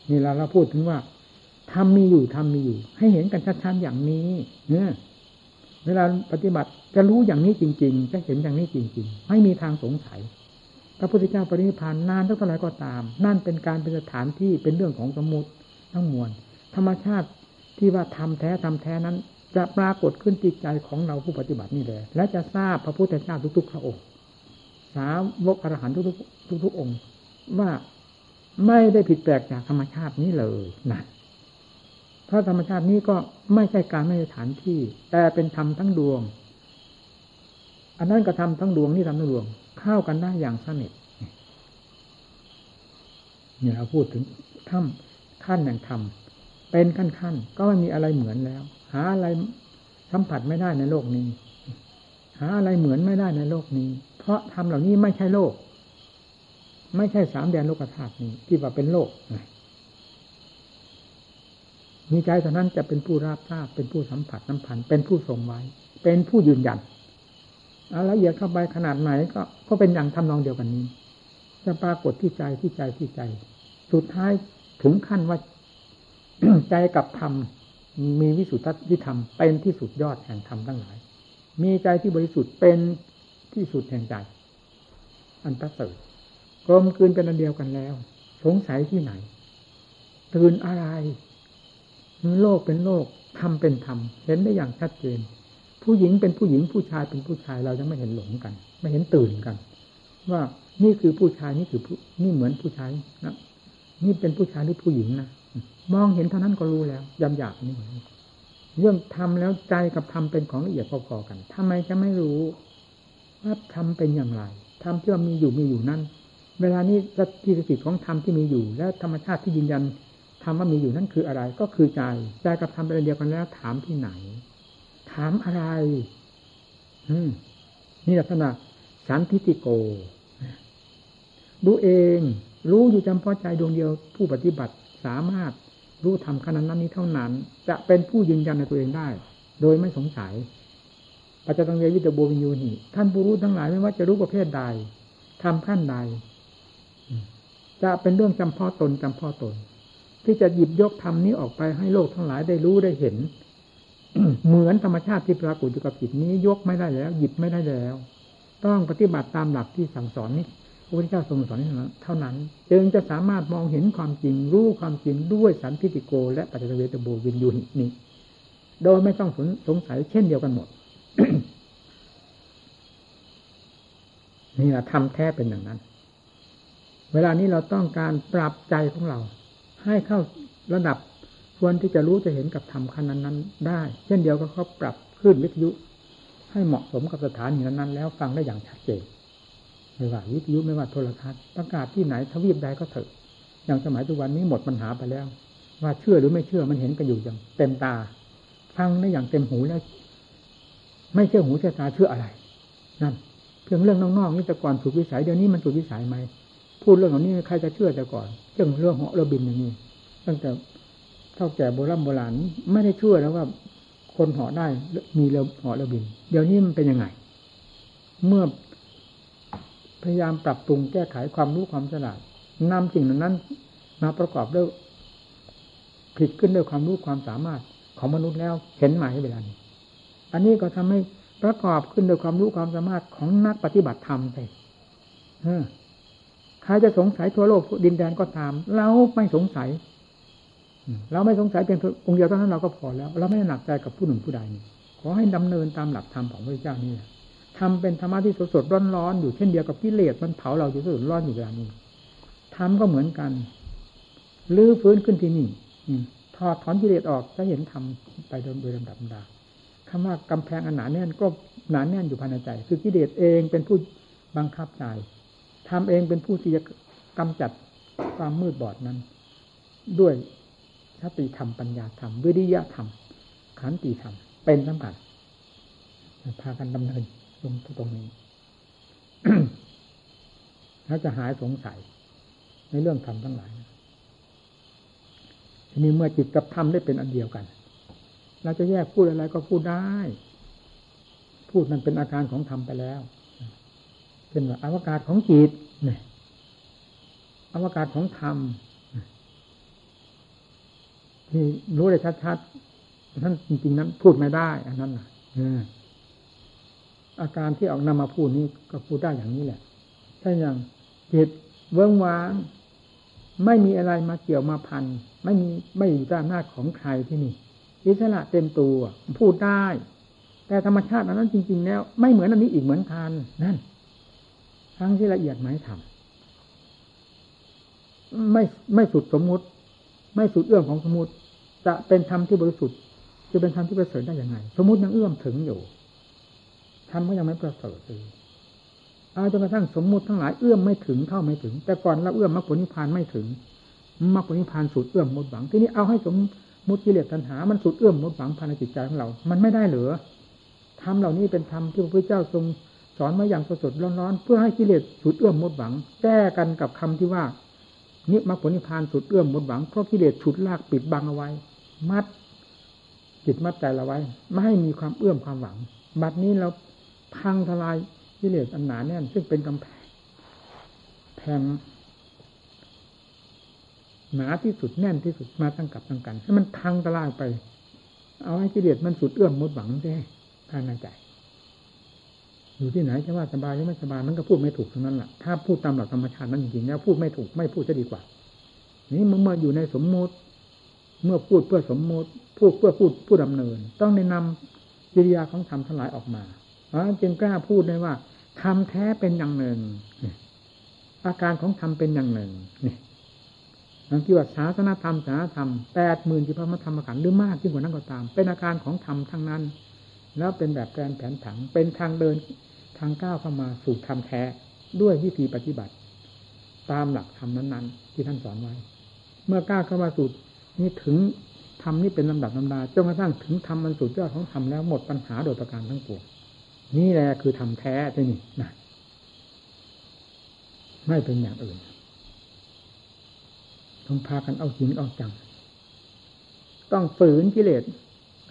S1: นี่เราเราพูดถึงว่าทำมีอยู่ทำมีอยู่ ให้เห็นกันชัดๆอย่างนี้เนี่ยเวลาปฏิบัติจะรู้อย่างนี้จริง ๆ จะเห็นอย่างนี้จริง ๆ ไม่มีทางสงสัยพระพุทธเจ้าปรินิพานนานเท่าไหร่ก็ตาม นั่นเป็นการเป็นสถานที่เป็นเรื่องของสมุติทั้งมวล ธรรมชาติ ที่ว่าทำแท้ทำแท้นั้น จะปรากฏขึ้นจิตใจของเราผู้ปฏิบัตินี่เลย และจะทราบพระพุทธเจ้าทุกๆพระองค์ สาวกอรหันต์ทุกๆทุกๆองค์ ว่าไม่ได้ผิดแปลกจากธรรมชาตินี้เลยนะเพราะธรรมชาตินี้ก็ไม่ใช่การไม่ใช่ฐานที่ แต่เป็นธรรมทั้งดวง อันนั้นก็ทำทั้งดวงนี่ทำทั้งดวง เข้ากันได้อย่างสนิทเนี่ยเราพูดถึงถ้ำขั้นแห่งธรรม เป็นขั้นๆ ก็ไม่มีอะไรเหมือนแล้ว หาอะไรสัมผัสไม่ได้ในโลกนี้ หาอะไรเหมือนไม่ได้ในโลกนี้ เพราะทำเหล่านี้ไม่ใช่โลก ไม่ใช่สามแดนโลกธาตุนี้ที่ว่าเป็นโลกมีใจเท่านั้นจะเป็นผู้รับทราบเป็นผู้สัมผัสสัมพันธ์เป็นผู้ทรงไว้ เป็นผู้ยืนยันเอาละเอียดเข้าไปขนาดไหนก็ก็เป็นอย่างทำนองเดียวกันนี้ จะปรากฏที่ใจที่ใจที่ใจ สุดท้ายถึงขั้นว่า ใจกับธรรมมีวิสุทธิธรรมเป็นที่สุดยอดแห่งธรรมทั้งหลาย มีใจที่บริสุทธิ์เป็นที่สุดแห่งใจ อันประเสริฐกลมกลืนเป็นอันเดียวกันแล้ว สงสัยที่ไหน ตื่นอะไรโลกเป็นโลกธรรมเป็นธรรมเห็นได้อย่างชัดเจน ผู้หญิงเป็นผู้หญิงผู้ชายเป็นผู้ชายเรายังไม่เห็นหลงกัน ไม่เห็นตื่นกัน ว่านี่คือผู้ชายนี่คือผู้นี่เหมือนผู้ชายนะนี่เป็นผู้ชายหรือผู้หญิงนะ มองเห็นเท่านั้นก็รู้แล้วยำหยาบนี่เรื่องทำแล้วใจกับทำเป็นของละเอียดพอๆกันทำไมจะไม่รู้ว่าทำเป็นอย่างไรทำที่ว่ามีอยู่มีอยู่นั่นเวลานี้สติสติของธรรมที่มีอยู่ และธรรมชาติที่ยืนยันธรรมว่ามีอยู่นั่นคืออะไร ก็คือใจใจกับธรรมเป็นเดียวกันแล้ว ถามที่ไหน ถามอะไร อืมนี่ลักษณะสันทิติโก ดูเอง รู้อยู่จำเพาะใจดวงเดียวผู้ปฏิบัติ สามารถรู้ทำขนาดนั้นนี้เท่านั้น จะเป็นผู้ยืนยันในตัวเองได้ โดยไม่สงสัยปัจจังเววิตโบวิญญูหิท่านผู้รู้ทั้งหลายไม่ว่าจะรู้ประเภทใดทำขั้นใด จะเป็นเรื่องจำเพาะตนจำเพาะตน ที่จะหยิบยกธรรมนี้ออกไปให้โลกทั้งหลายได้รู้ได้เห็น เหมือนธรรมชาติที่ปรากฏอยู่กับจิตนี้ยกไม่ได้แล้ว หยิบไม่ได้แล้ว ต้องปฏิบัติตามหลักที่สั่งสอนนี้ ระพุทธเจ้าทรงสอนเท่านั้น จึงจะสามารถมองเห็นความจริง รู้ความจริงด้วยสันติติโก และปัจจเวตโบวินยูหินี้โดยไม่ต้องสงสัยเช่นเดียวกันหมด นี่แหละทำแท้เป็นอย่างนั้น เวลานี้เราต้องการปรับใจของเรา ให้เข้าระดับควรที่จะรู้จะเห็นกับธรรมขั้นนั้นๆ ได้ เช่นเดียวกับเขาปรับขึ้นวิทยุ ให้เหมาะสมกับสถานีนั้นๆแล้วฟังได้อย่างชัดเจน ไม่ว่าวิทยุไม่ว่าโทรทัศน์ประกาศที่ไหนทวีปใดก็เถอะ อย่างสมัยทุกวันนี้หมดปัญหาไปแล้ว ว่าเชื่อหรือไม่เชื่อมันเห็นกันอยู่อย่างเต็มตา ฟังได้อย่างเต็มหูแล้ว ไม่เชื่อหูเชื่อตาเชื่ออะไร นั่นเพียงเรื่องนอกๆนี่แต่ก่อนถูกวิสัยเดี๋ยวนี้มันถูกวิสัยไหมพูดเรื่องของนี้ใครจะเชื่อแต่ก่อนเรื่องเรื่องเหาะเรือบินอย่างนี้ตั้งแต่เท่าแก่โบราณโบราณไม่ได้เชื่อแล้วว่า คนเหาะได้มีเรือเหาะเรือบิน เดี๋ยวนี้มันเป็นยังไง เมื่อ พยายามปรับปรุงแก้ไขความรู้ความฉลาดนำสิ่งนั้นมาประกอบด้วยผิดขึ้นด้วยความรู้ความสามารถของมนุษย์แล้วเห็นหมายให้เวลานี้ อันนี้ก็ทำให้ประกอบขึ้นโดยความรู้ความสามารถของนักปฏิบัติธรรมไปใครจะสงสัยทั่วโลกดินแดนก็ตาม เราไม่สงสัย เราไม่สงสัยเพียงองค์เดียวเท่านั้นเราก็พอแล้ว เราไม่หนักใจกับผู้หนึ่งผู้ใดขอให้ดำเนินตามหลักธรรมของพระเจ้านี่ ทำเป็นธรรมะที่สดสดร้อนร้อนอยู่เช่นเดียวกับกิเลสมันเผาเราอยู่สดร้อนอยู่อย่างนี้ทำก็เหมือนกันลื้อฟื้นขึ้นที่นี่ถอดถอนกิเลสออกจะเห็นทำไปโดยลำดับดาคำว่ากำแพงอันหนาแน่นก็หนาแน่นอยู่ภายในใจ คือกิเลสเองเป็นผู้บังคับใจทำเองเป็นผู้ที่จะกำจัดความมืดบอดนั้น ด้วยสติธรรมปัญญาธรรมวิริยะธรรมขันติธรรมเป็นสำคัญพากันดำเนิน ลงตรงนี้แล้วจะหายสงสัย ในเรื่องธรรมทั้งหลายทีนี้เมื่อจิตกับธรรมได้เป็นอันเดียวกัน เราจะแยกพูดอะไรก็พูดได้ พูดมันเป็นอาการของธรรมไปแล้วเป็นว่าอวกาศของจิตเนี่ยอวกาศของธรรมที่รู้ได้ชัดๆท่านจริงๆนั้นพูดไม่ได้ อันนั้นนะ อาการที่ออกนำมาพูดนี้ก็พูดได้อย่างนี้แหละถ้าอย่างจิตเวิ้งว้างไม่มีอะไรมาเกี่ยวมาพัน ไม่มีไม่อยู่ใต้อำนาจของใครที่นี่อิสระเต็มตัวพูดได้ แต่ธรรมชาตินั้นจริง ๆ แล้ว ไม่เหมือนอันนี้อีกเหมือนกันนั่นทั้งที่ละเอียดไหมทำไม่ไม่สุดสมมุติ ไม่สุดเอื้อมของสมมติ จะเป็นธรรมที่บริสุทธิ์ จะเป็นธรรมที่ประเสริฐได้ยังไง สมมติยังเอื้อมถึงอยู่ ธรรมก็ยังไม่ประเสริฐเลยเอาจนกระทั่งสมมุติทั้งหลายเอื้อมไม่ถึงเท่าไม่ถึง แต่ก่อนเราเอื้อมมรรคผลนิพพานไม่ถึงมรรคผลนิพพานสุดเอื้อมหมดหวัง ที่นี้เอาให้สมมุติกิเลสตัณหา มันสุดเอื้อมหมุดฝังภายในจิตใจของเรา มันไม่ได้เหรือธรรมเหล่านี้เป็นธรรมที่พระพุทธเจ้าทรงสอนมาอย่างสดๆร้อนๆเพื่อให้กิเลสสุดเอื้อมหมดหวัง แก้กันกับคำที่ว่านิมรรคผลนิพพานสุดเอื้อมหมดหวังเพราะกิเลสฉุดลากปิดบังเอาไว้ มัดจิตมัดใจเราไว้ ไม่ให้มีความเอื้อมความหวัง บัดนี้เรา พังทลายกิเลสอันหนาแน่น ซึ่งเป็นกำแพงแพงหนาที่สุดแน่นที่สุดมาตั้งกับตั้งกันให้มันพังตลายไป เอาให้กิเลสมันสุดเอื้อมมดหวังได้ภายในใจอยู่ที่ไหนจะว่าสบายหรือไม่สบายมันก็พูดไม่ถูกทั้งนั้นแหละถ้าพูดตามหลักธรรมชาตินั้นจริงๆแล้วพูดไม่ถูกไม่พูดจะดีกว่า นี่เมื่ออยู่ในสมมติ เมื่อพูดเพื่อสมมติพูดเพื่อพูดผู้ดำเนิน ต้องในะนำกิริยาของธรรมทั้งหลายออกมา เพราะจึงกล้าพูดได้ว่าธรรมแท้เป็นอย่างหนึ่งอาการของธรรมเป็นอย่างหนึ่งนี่นั่นคือว่าศาสนาธรรมศาสนาธรรมแปดหมื่นที่พระมธรรมขันธ์หรือมากยิ่งกว่านั้นก็ตาม เป็นอาการของธรรมทั้งนั้น แล้วเป็นแบบแกนแผนผัง เป็นทางเดินทางก้าวเข้ามาสู่ธรรมแท้ด้วยวิธีปฏิบัติ ตามหลักธรรมนั้น ๆ ที่ท่านสอนไว้ เมื่อก้าวเข้ามาสู่นี่ถึงธรรมนี่เป็นลำดับลำดาจนกระทั่งถึงธรรมมันสุดยอดของธรรมแล้วหมดปัญหาโดยประการทั้งปวง นี่แหละคือธรรมแท้ที่นี่นะไม่เป็นอย่างอื่น ต้องพากันเอาจริงเอาจัง ต้องฝืนกิเลส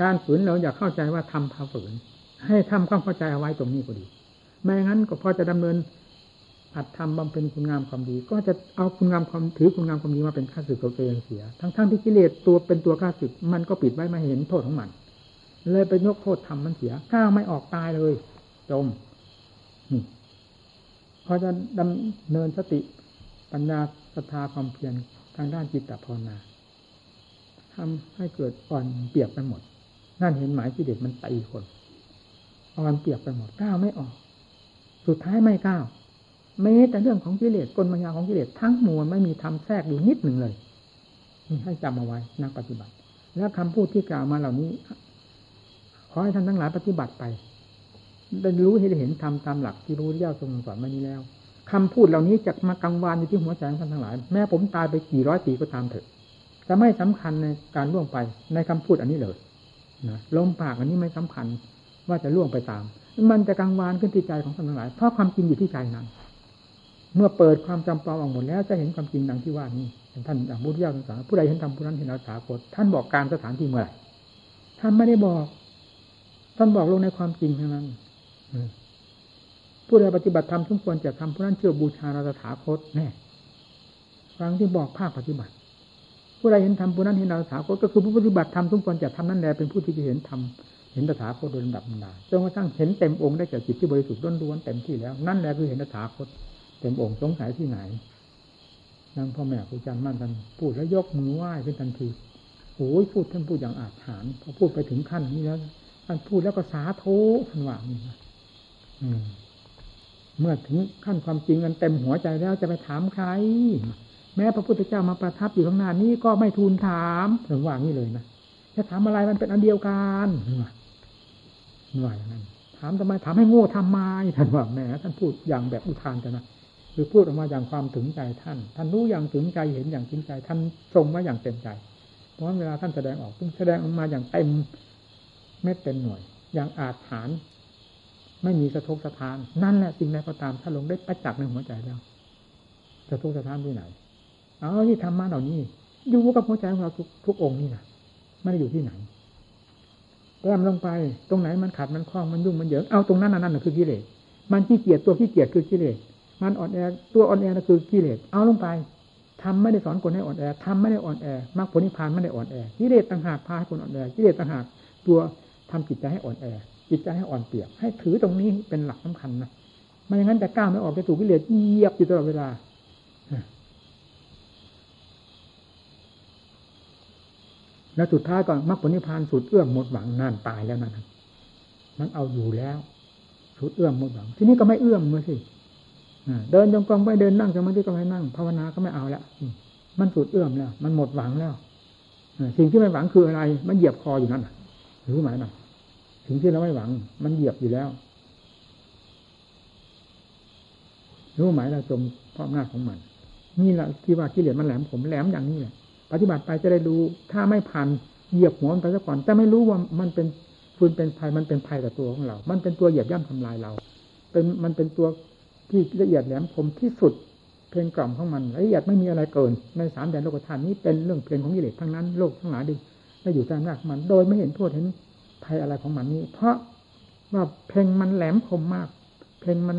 S1: การฝืนเราอยากเข้าใจว่าทำพาฝืน ให้ทำความเข้าใจเอาไว้ตรงนี้ก็ดี ไม่งั้นก็พอจะดำเนินอัดทำบำเพ็ญคุณงามความดี ก็จะเอาคุณงามความถือคุณงามความดีมาเป็นข้าศึกตัวเองเสีย ทั้งๆทที่กิเลสตัวเป็นตัวข้าศึก มันก็ปิดไว้ไม่เห็นโทษของมัน เลยไปยกโทษทำมันเสียก้าวไม่ออกตายเลย จมนี่พอจะดำเนินสติปัญญาศรัทธาความเพียรทางด้านจิตตภาวนาทำให้เกิดอ่อนเปียกไปหมด นั่นเห็นหมายที่เด็กมันตีคนอ่อนเปียกไปหมดก้าวไม่ออก สุดท้ายไม่ก้าวแม้แต่เรื่องของกิเลสกลมัญญาของกิเลสทั้งมวลไม่มีทำแทรกอยู่นิดหนึ่งเลยนี่ให้จำเอาไว้นักปฏิบัติ แล้วคำพูดที่กล่าวมาเหล่านี้ ขอให้ท่านทั้งหลายปฏิบัติไปได้รู้เห็นเห็นทำตามหลักที่รู้เย่าทรงสอนมานี้แล้วคำพูดเหล่านี้จะมากังวานอยู่ที่หัวใจของท่านทั้งหลาย แม้ผมตายไปกี่ร้อยปีก็ตามเถอะจะไม่สำคัญในการล่วงไปในคำพูดอันนี้เลยนะลมปากอันนี้ไม่สำคัญว่าจะล่วงไปตาม มันจะกังวานขึ้นที่ใจของท่านทั้งหลาย เพราะความจริงอยู่ที่ใจนั้น เมื่อเปิดความจำปาออกหมดแล้วจะเห็นความจริงดังที่ว่านี้ท่านอย่างพุทธเจ้าสอนผู้ใดเห็นธรรมผู้นั้นเห็นอาสากฏท่านบอกการสถานที่เมื่อไหร่ท่านไม่ได้บอก ท่านบอกลงในความจริงเท่านั้นผู้ใดปฏิบัติธรรมทุกควรจะทำผู้นั้นเชื่อบูชาเราถาคตแน่ฟังที่บอกภาคปฏิบัติ ผู้ใดเห็นธรรมผู้นั้นเห็นเราถาคตก็คือผู้ปฏิบัติธรรมทุกควรจะทำนั่นแหละเป็นผู้ที่จะเห็นธรรมเห็นตถาคตโดยลำดับนาจนกระทั่งเห็นเต็มองค์ได้แก่จิตที่บริสุทธิ์ล้วนๆเต็มที่แล้ว นั่นแหละคือเห็นตถาคตเต็มองค์สงสัยที่ไหนนั่งพ่อแม่ครูอาจารย์มั่นท่านพูดแล้วยกมือไหว้ขึ้นทันทีโอ้ยพูดท่านพูดอย่างอาถรรพ์พอพูดไปถึงขั้นนี้แล้ว ท่านพูดแล้วก็สาธุท่านว่านี่เมื่อถึงขั้นความจริงมันเต็มหัวใจแล้วจะไปถามใคร แม้พระพุทธเจ้ามาประทับอยู่ข้างหน้านี้ก็ไม่ทูลถามถึงว่างี้เลยนะจะถามอะไรมันเป็นอันเดียวกันว่าว่าอย่างนั้นถามทำไมถามให้โง่ทำไมท่านว่าแหมท่านพูดอย่างแบบอุทานจะนะคือพูดออกมาอย่างความถึงใจท่าน ท่านรู้อย่างถึงใจเห็นอย่างถึงใจ ท่านทรงมาอย่างเต็มใจ เพราะเวลาท่านแสดงออกต้องแสดงออกมาอย่างเต็ม ไม่เต็มหน่วย อย่างอาจฐาน ไม่มีสะทกสะทาน นั่นแหละสิ่งใดก็ตามถ้าลงได้ประจักษ์ในหัวใจแล้วสะทกสะทานที่ไหน เอาที่ธรรมะเหล่านี้อยู่กับหัวใจของเราทุกทุกองค์นี่นะไม่ได้อยู่ที่ไหนแต้มลงไปตรงไหนมันขัดมันคล้องมันยุ่งมันเหยิงเอาตรงนั้นนั่นคือกิเลสมันขี้เกียจตัวขี้เกียจคือกิเลสมันอ่อนแอตัวอ่อนแอนั่นคือกิเลสเอาลงไปทำไม่ได้สอนคนให้อ่อนแอทำไม่ได้อ่อนแอมรรคผลนิพพานไม่ได้อ่อนแอกิเลสต่างหากพาให้คนอ่อนแอกิเลสต่างหากตัว ทำจิตใจให้อ่อนแอ จิตใจให้อ่อนเปียก ให้ถือตรงนี้เป็นหลักสำคัญนะไม่อย่างนั้นแต่ก้าวไม่ออกจะถูกกิเลสเหยียบอยู่ตลอดเวลาแล้วสุดท้ายก็มรรคผลนิพพานสุดเอื้อมหมดหวังนั่นตายแล้วนั่นมันเอาอยู่แล้ว สุดเอื้อมหมดหวัง ทีนี้ก็ไม่เอื้อมมือสิเดินจงกรมไปเดินนั่งสมาธิก็ไม่นั่งภาวนาก็ไม่เอาล้วมันสุดเอื้อมแล้ว มันหมดหวังแล้วสิ่งที่ไม่หวังคืออะไร มันเหยียบคออยู่นั่นรู้ไหมนะ สิ่งที่เราไม่หวัง มันเหยียบอยู่แล้ว รู้ไหมเราจมเพราะหน้าของมัน นี่แหละที่ว่ากิเลสมันแหลมผมแหลมอย่างนี้แหละปฏิบัติไปจะได้รู้ ถ้าไม่ผ่านเหยียบหัวมันไปซะก่อนจะไม่รู้ว่ามันเป็นฟืนเป็นภัยมันเป็นภัยกับตัวของเรา มันเป็นตัวเหยียบย่ำทำลายเรา เป็นมันเป็นตัวที่ละเอียดแหลมคมที่สุดเพลงกล่อมของมันละเอียดไม่มีอะไรเกิน ในสามแดนโลกธาตุนี้เป็นเรื่องเพลงของกิเลสทั้งนั้นโลกทั้งหลายดิได้อยู่ใต้อำนาจมัน โดยไม่เห็นโทษเห็น ภัยอะไรของมันนี้ เพราะว่าเพลงมันแหลมคมมาก เพลงมัน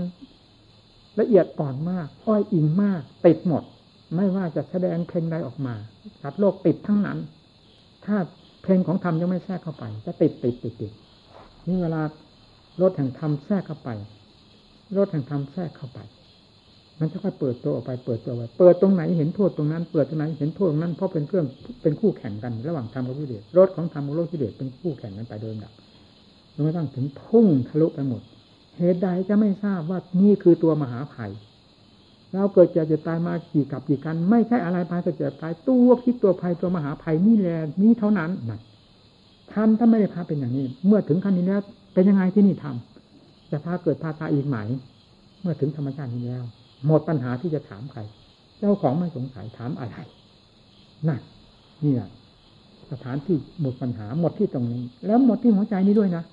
S1: ละเอียดอ่อนมาก อ้อยอิงมาก ติดหมด ไม่ว่าจะแสดงเพลงใดออกมาสัตว์โลกติดทั้งนั้น ถ้าเพลงของธรรมยังไม่แทรกเข้าไป จะติดติดติดติดนี่เวลารถแห่งธรรมแทรกเข้าไปรถแห่งธรรมแทรกเข้าไป มันจะค่อยเปิดตัวออกไปเปิดตัวไปเปิดตรงไหนเห็นโทษตรงนั้น เปิดตรงไหนเห็นโทษตรงนั้นเพราะเป็นเครื่องเป็นคู่แข่งกัน ระหว่างธรรมกับกิเลสรถของธรรมกับรถกิเลสเป็นคู่แข่งกันไปโดยลำดับจนกระทั่งถึงพุ่งทะลุไปหมด เหตุใดจะไม่ทราบว่านี่คือตัวมหาภัยเราเกิดจ็บจะตายมากี่กับกี่กัน ไม่ใช่อะไรภายแต่เจ็บตายตัวพิษตัวภัยตัวมหาภัยนี่แหละนี่เท่านั้นนั่นทำถ้าไม่ได้พาเป็นอย่างนี้ เมื่อถึงขั้นนี้แล้วเป็นยังไงที่นี่ทำจะพาเกิดพาตายอีกไหม เมื่อถึงธรรมชาตินี้แล้ว หมดปัญหาที่จะถามใคร เจ้าของไม่สงสัยถามอะไรนั่นนี่แหละสถานที่หมดปัญหาหมดที่ตรงนี้ แล้วหมดที่หัวใจนี้ด้วยนะ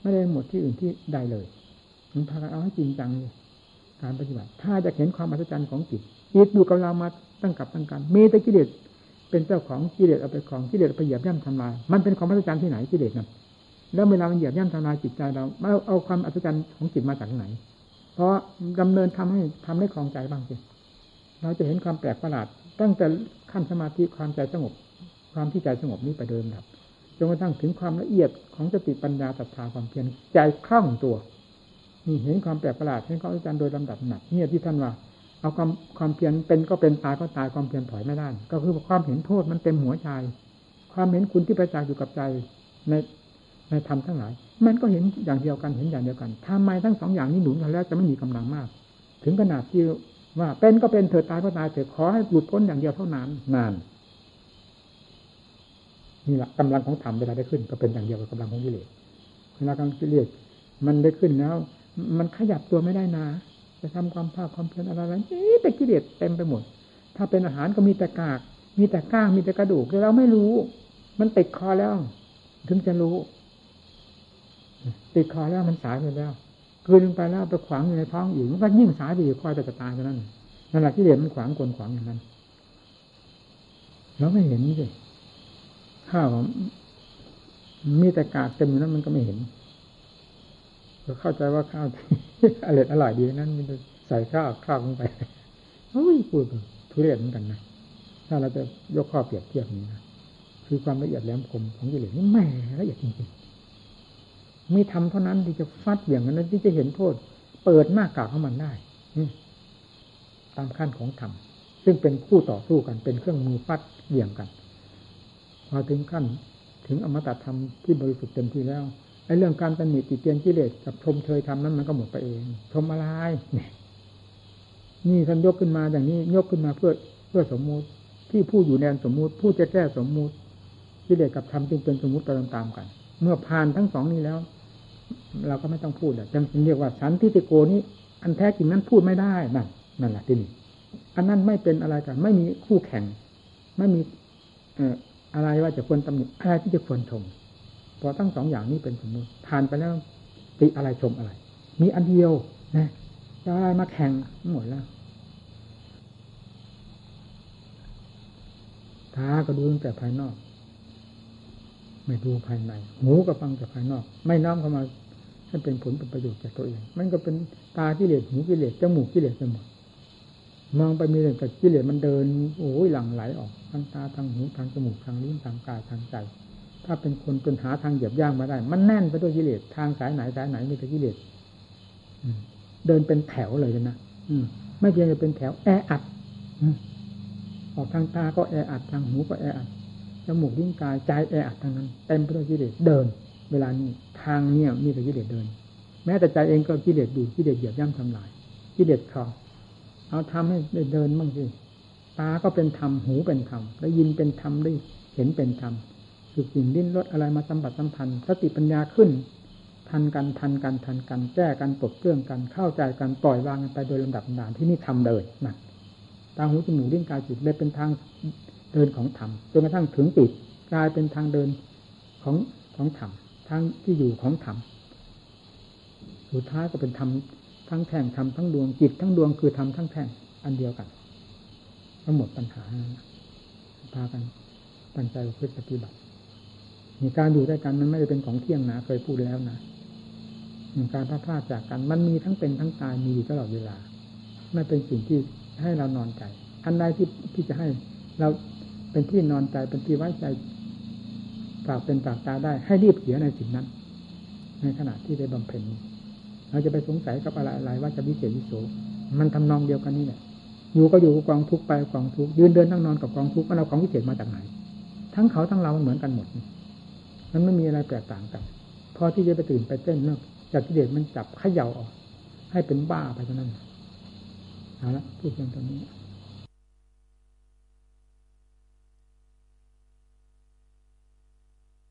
S1: ไม่ได้หมดที่อื่นที่ใดเลยมันพากันเอาให้จริงจังเลยการปฏิบัติ ถ้าจะเห็นความอัศจรรย์ของจิตจิตอยู่กับเรามาตั้งกับตั้งกันมีแต่กิเลสเป็นเจ้าของกิเลสเอาไปของกิเลสไปเหยียบย่ำทำลาย มันเป็นความอัศจรรย์ที่ไหนกิเลสนั้นแล้วเวลามันเหยียบย่ำทำลายจิตใจเราเอาเอาความอัศจรรย์ของจิตมาจากไหน เพราะดำเนินทำให้ทำให้คลองใจบ้างสิเราจะเห็นความแปลกประหลาด ตั้งแต่ขั้นสมาธิความใจสงบ ความที่ใจสงบนี้ไปเดิมดับจนกระทั่งถึงความละเอียดของสติปัญญาศรัทธาความเพียรใจคล่องตัวนี่เห็นความแปลกประหลาดเห็นความอาจารย์โดยลำดับหนักเนี่ยที่ท่านว่า เอาความความเพียรเป็นก็เป็นตายก็ตายความเพียรถอยไม่ได้ ก็คือความเห็นโทษมันเต็มหัวใจ ความเห็นคุณที่ประจักษ์อยู่กับใจใน ในธรรมทั้งหลาย มันก็เห็นอย่างเดียวกันเห็นอย่างเดียวกันทำไมทั้งสองอย่างนี้หนุนกันแล้วจะไม่มีกำลังมาก ถึงขนาดที่ว่าเป็นก็เป็นเถิดตายก็ตายเถิดขอให้หลุดพ้นอย่างเดียวเท่านั้นนานนี่แหละกำลังของธรรมเวลาได้ขึ้น ก็เป็นอย่างเดียวกับกำลังของกิเลสเวลากำลังกิเลสมันได้ขึ้นแล้ว มันขยับตัวไม่ได้นะจะทำความภาคความเพียรอะไรอะไรนี่แต่กิเลสเต็มไปหมด ถ้าเป็นอาหารก็มีแต่กาก มีแต่ก้างมีแต่กระดูกแต่เราไม่รู้ มันติดคอแล้ว ถึงจะรู้ ติดคอแล้วมันสายไปแล้วคืนลงไปแล้วไปขวางอยู่ในท้องอยู่มันก็ยิ่งสายไปอยู่คอยแต่จะตายเท่านั้นนั่นแหละที่เรียนมันขวางกลขวางอย่างนั้นเราไม่เห็นสิข้าวมีแต่กากเต็มอยู่นั้นมันก็ไม่เห็นเข้าใจว่าข้าวอร่อยอร่อยดีนั้นมันใส่ข้าวข้าวลงไปเฮ้ยพูดทุเรศเหมือนกันนะถ้าเราจะยกข้อเปรียบเทียบนี้นะคือความละเอียดแหลมคมของกิเลสนี่แหมละเอียดจริงๆ มีทำเท่านั้นที่จะฟัดอย่างนั้นที่จะเห็นโทษ เปิดหน้ากากของมันได้ตามขั้นของธรรมซึ่งเป็นคู่ต่อสู้กันเป็นเครื่องมือฟัดเบี่ยงกันพอถึงขั้นถึงอมตะธรรมที่บริสุทธิ์เต็มที่แล้วไอ้เรื่องการตำหนิติเตียนกิเลสกับชมเชยทำนั้นมันก็หมดไปเองชมอะไรนี่นี่ท่านยกขึ้นมาอย่างนี้ยกขึ้นมาเพื่อเพื่อสมมุติที่ผู้อยู่แดนสมมุติผู้จะแก้สมมุติกิเลสกับธรรมจึงเป็นสมมุติไปตามๆกัน เมื่อผ่านทั้งสองนี้แล้ว เราก็ไม่ต้องพูดแล้วจึงเรียกว่าสันติโกนี้อันแท้จริงนั้นพูดไม่ได้นั่นนั่นแหละที่นี่อันนั้นไม่เป็นอะไรกัน ไม่มีคู่แข่ง ไม่มีเอ่ออะไรว่าจะควรตำหนิอะไรที่จะควรชมพอทั้งสองอย่างนี้เป็นสมมติผ่านไปแล้วติอะไรชมอะไร มีอันเดียวนะจะอะไรมาแข่งหมดแล้วตาก็ดูตั้งแต่ภายนอก ไม่ดูภายใน หูก็ฟังแต่ภายนอก ไม่น้อมเข้ามาให้เป็นผลเป็นประโยชน์แก่ตัวเอง มันก็เป็นตากิเลสหูกิเลสจมูกกิเลสไปหมดมองไปมีแต่กิเลสมันเดิน โอ้ยหลั่งไหลออกทางตาทางหูทางจมูกทางลิ้นทางกายทางใจ ถ้าเป็นคนจนหาทางเหยียบย่างมาได้ มันแน่นไปด้วยกิเลสทางสายไหนสายไหนมีแต่กิเลสเดินเป็นแถวเลยนะไม่เพียงแต่เป็นแถวแออัดออกทางตาก็แออัดทางหูก็แออัด จมูกลิ้นกายใจแออัดทางนั้นเต็มไปด้วยกิเลสเดิน เวลานี้ทางเนี่ยมีแต่กิเลสเดิน แม้แต่ใจเองก็กิเลสดูกิเลสเหยียบย่ำทำลายกิเลสคลองเอาทำให้ได้เดินบ้างสิตาก็เป็นธรรมหูเป็นธรรมได้ยินเป็นธรรมได้เห็นเป็นธรรมคือกลิ่นลิ้นรสอะไรมาสัมผัสสัมพันธ์สติปัญญาขึ้น ทันกันทันกันทันกันแก้กันปลดเครื่องกันเข้าใจกันปล่อยวางกันไปโดยลำดับนานที่นี่ทำเลยนะตาหูจมูกลิ้นกายจิตเลยเป็นทาง เดินของธรรมจนกระทั่งถึงจิตกลายเป็นทางเดินของของธรรมทางที่อยู่ของธรรมสุดท้ายก็เป็นธรรมทั้งแท่งธรรมทั้งดวงจิตทั้งดวงคือธรรมทั้งแท่งอันเดียวกันทั้งหมดปัญหาพากันตั้งใจเพื่อปฏิบัติมีการอยู่ด้วยกันมันไม่ได้เป็นของเที่ยงนะเคยพูดแล้วนะการพลาดพลาดจากกันมันมีทั้งเป็นทั้งตายมีอยู่ตลอดเวลา ไม่เป็นสิ่งที่ให้เรานอนใจ อันใดที่ที่จะให้เรา เป็นที่นอนใจเป็นที่ไว้ใจฝากเป็นฝากตาได้ ให้รีบเสียในสิ่งนั้น ในขณะที่ได้บำเพ็ญเราจะไปสงสัยกับอะไรอะไรว่าจะวิเศษวิโสมันทำนองเดียวกันนี่แหละอยู่ก็อยู่กองทุกไปกองทุกยืนเดินนั่งนอนกับกองทุกมันเอาของวิเศษมาจากไหนทั้งเขาทั้งเราเหมือนกันหมดมันไม่มีอะไรแตกต่างกันพอที่จะไปตื่นไปเต้นเนาะจากที่เด็กมันจับขย่าออก ให้เป็นบ้าไปเท่านั้นเอาละพูดเพียงตรงนี้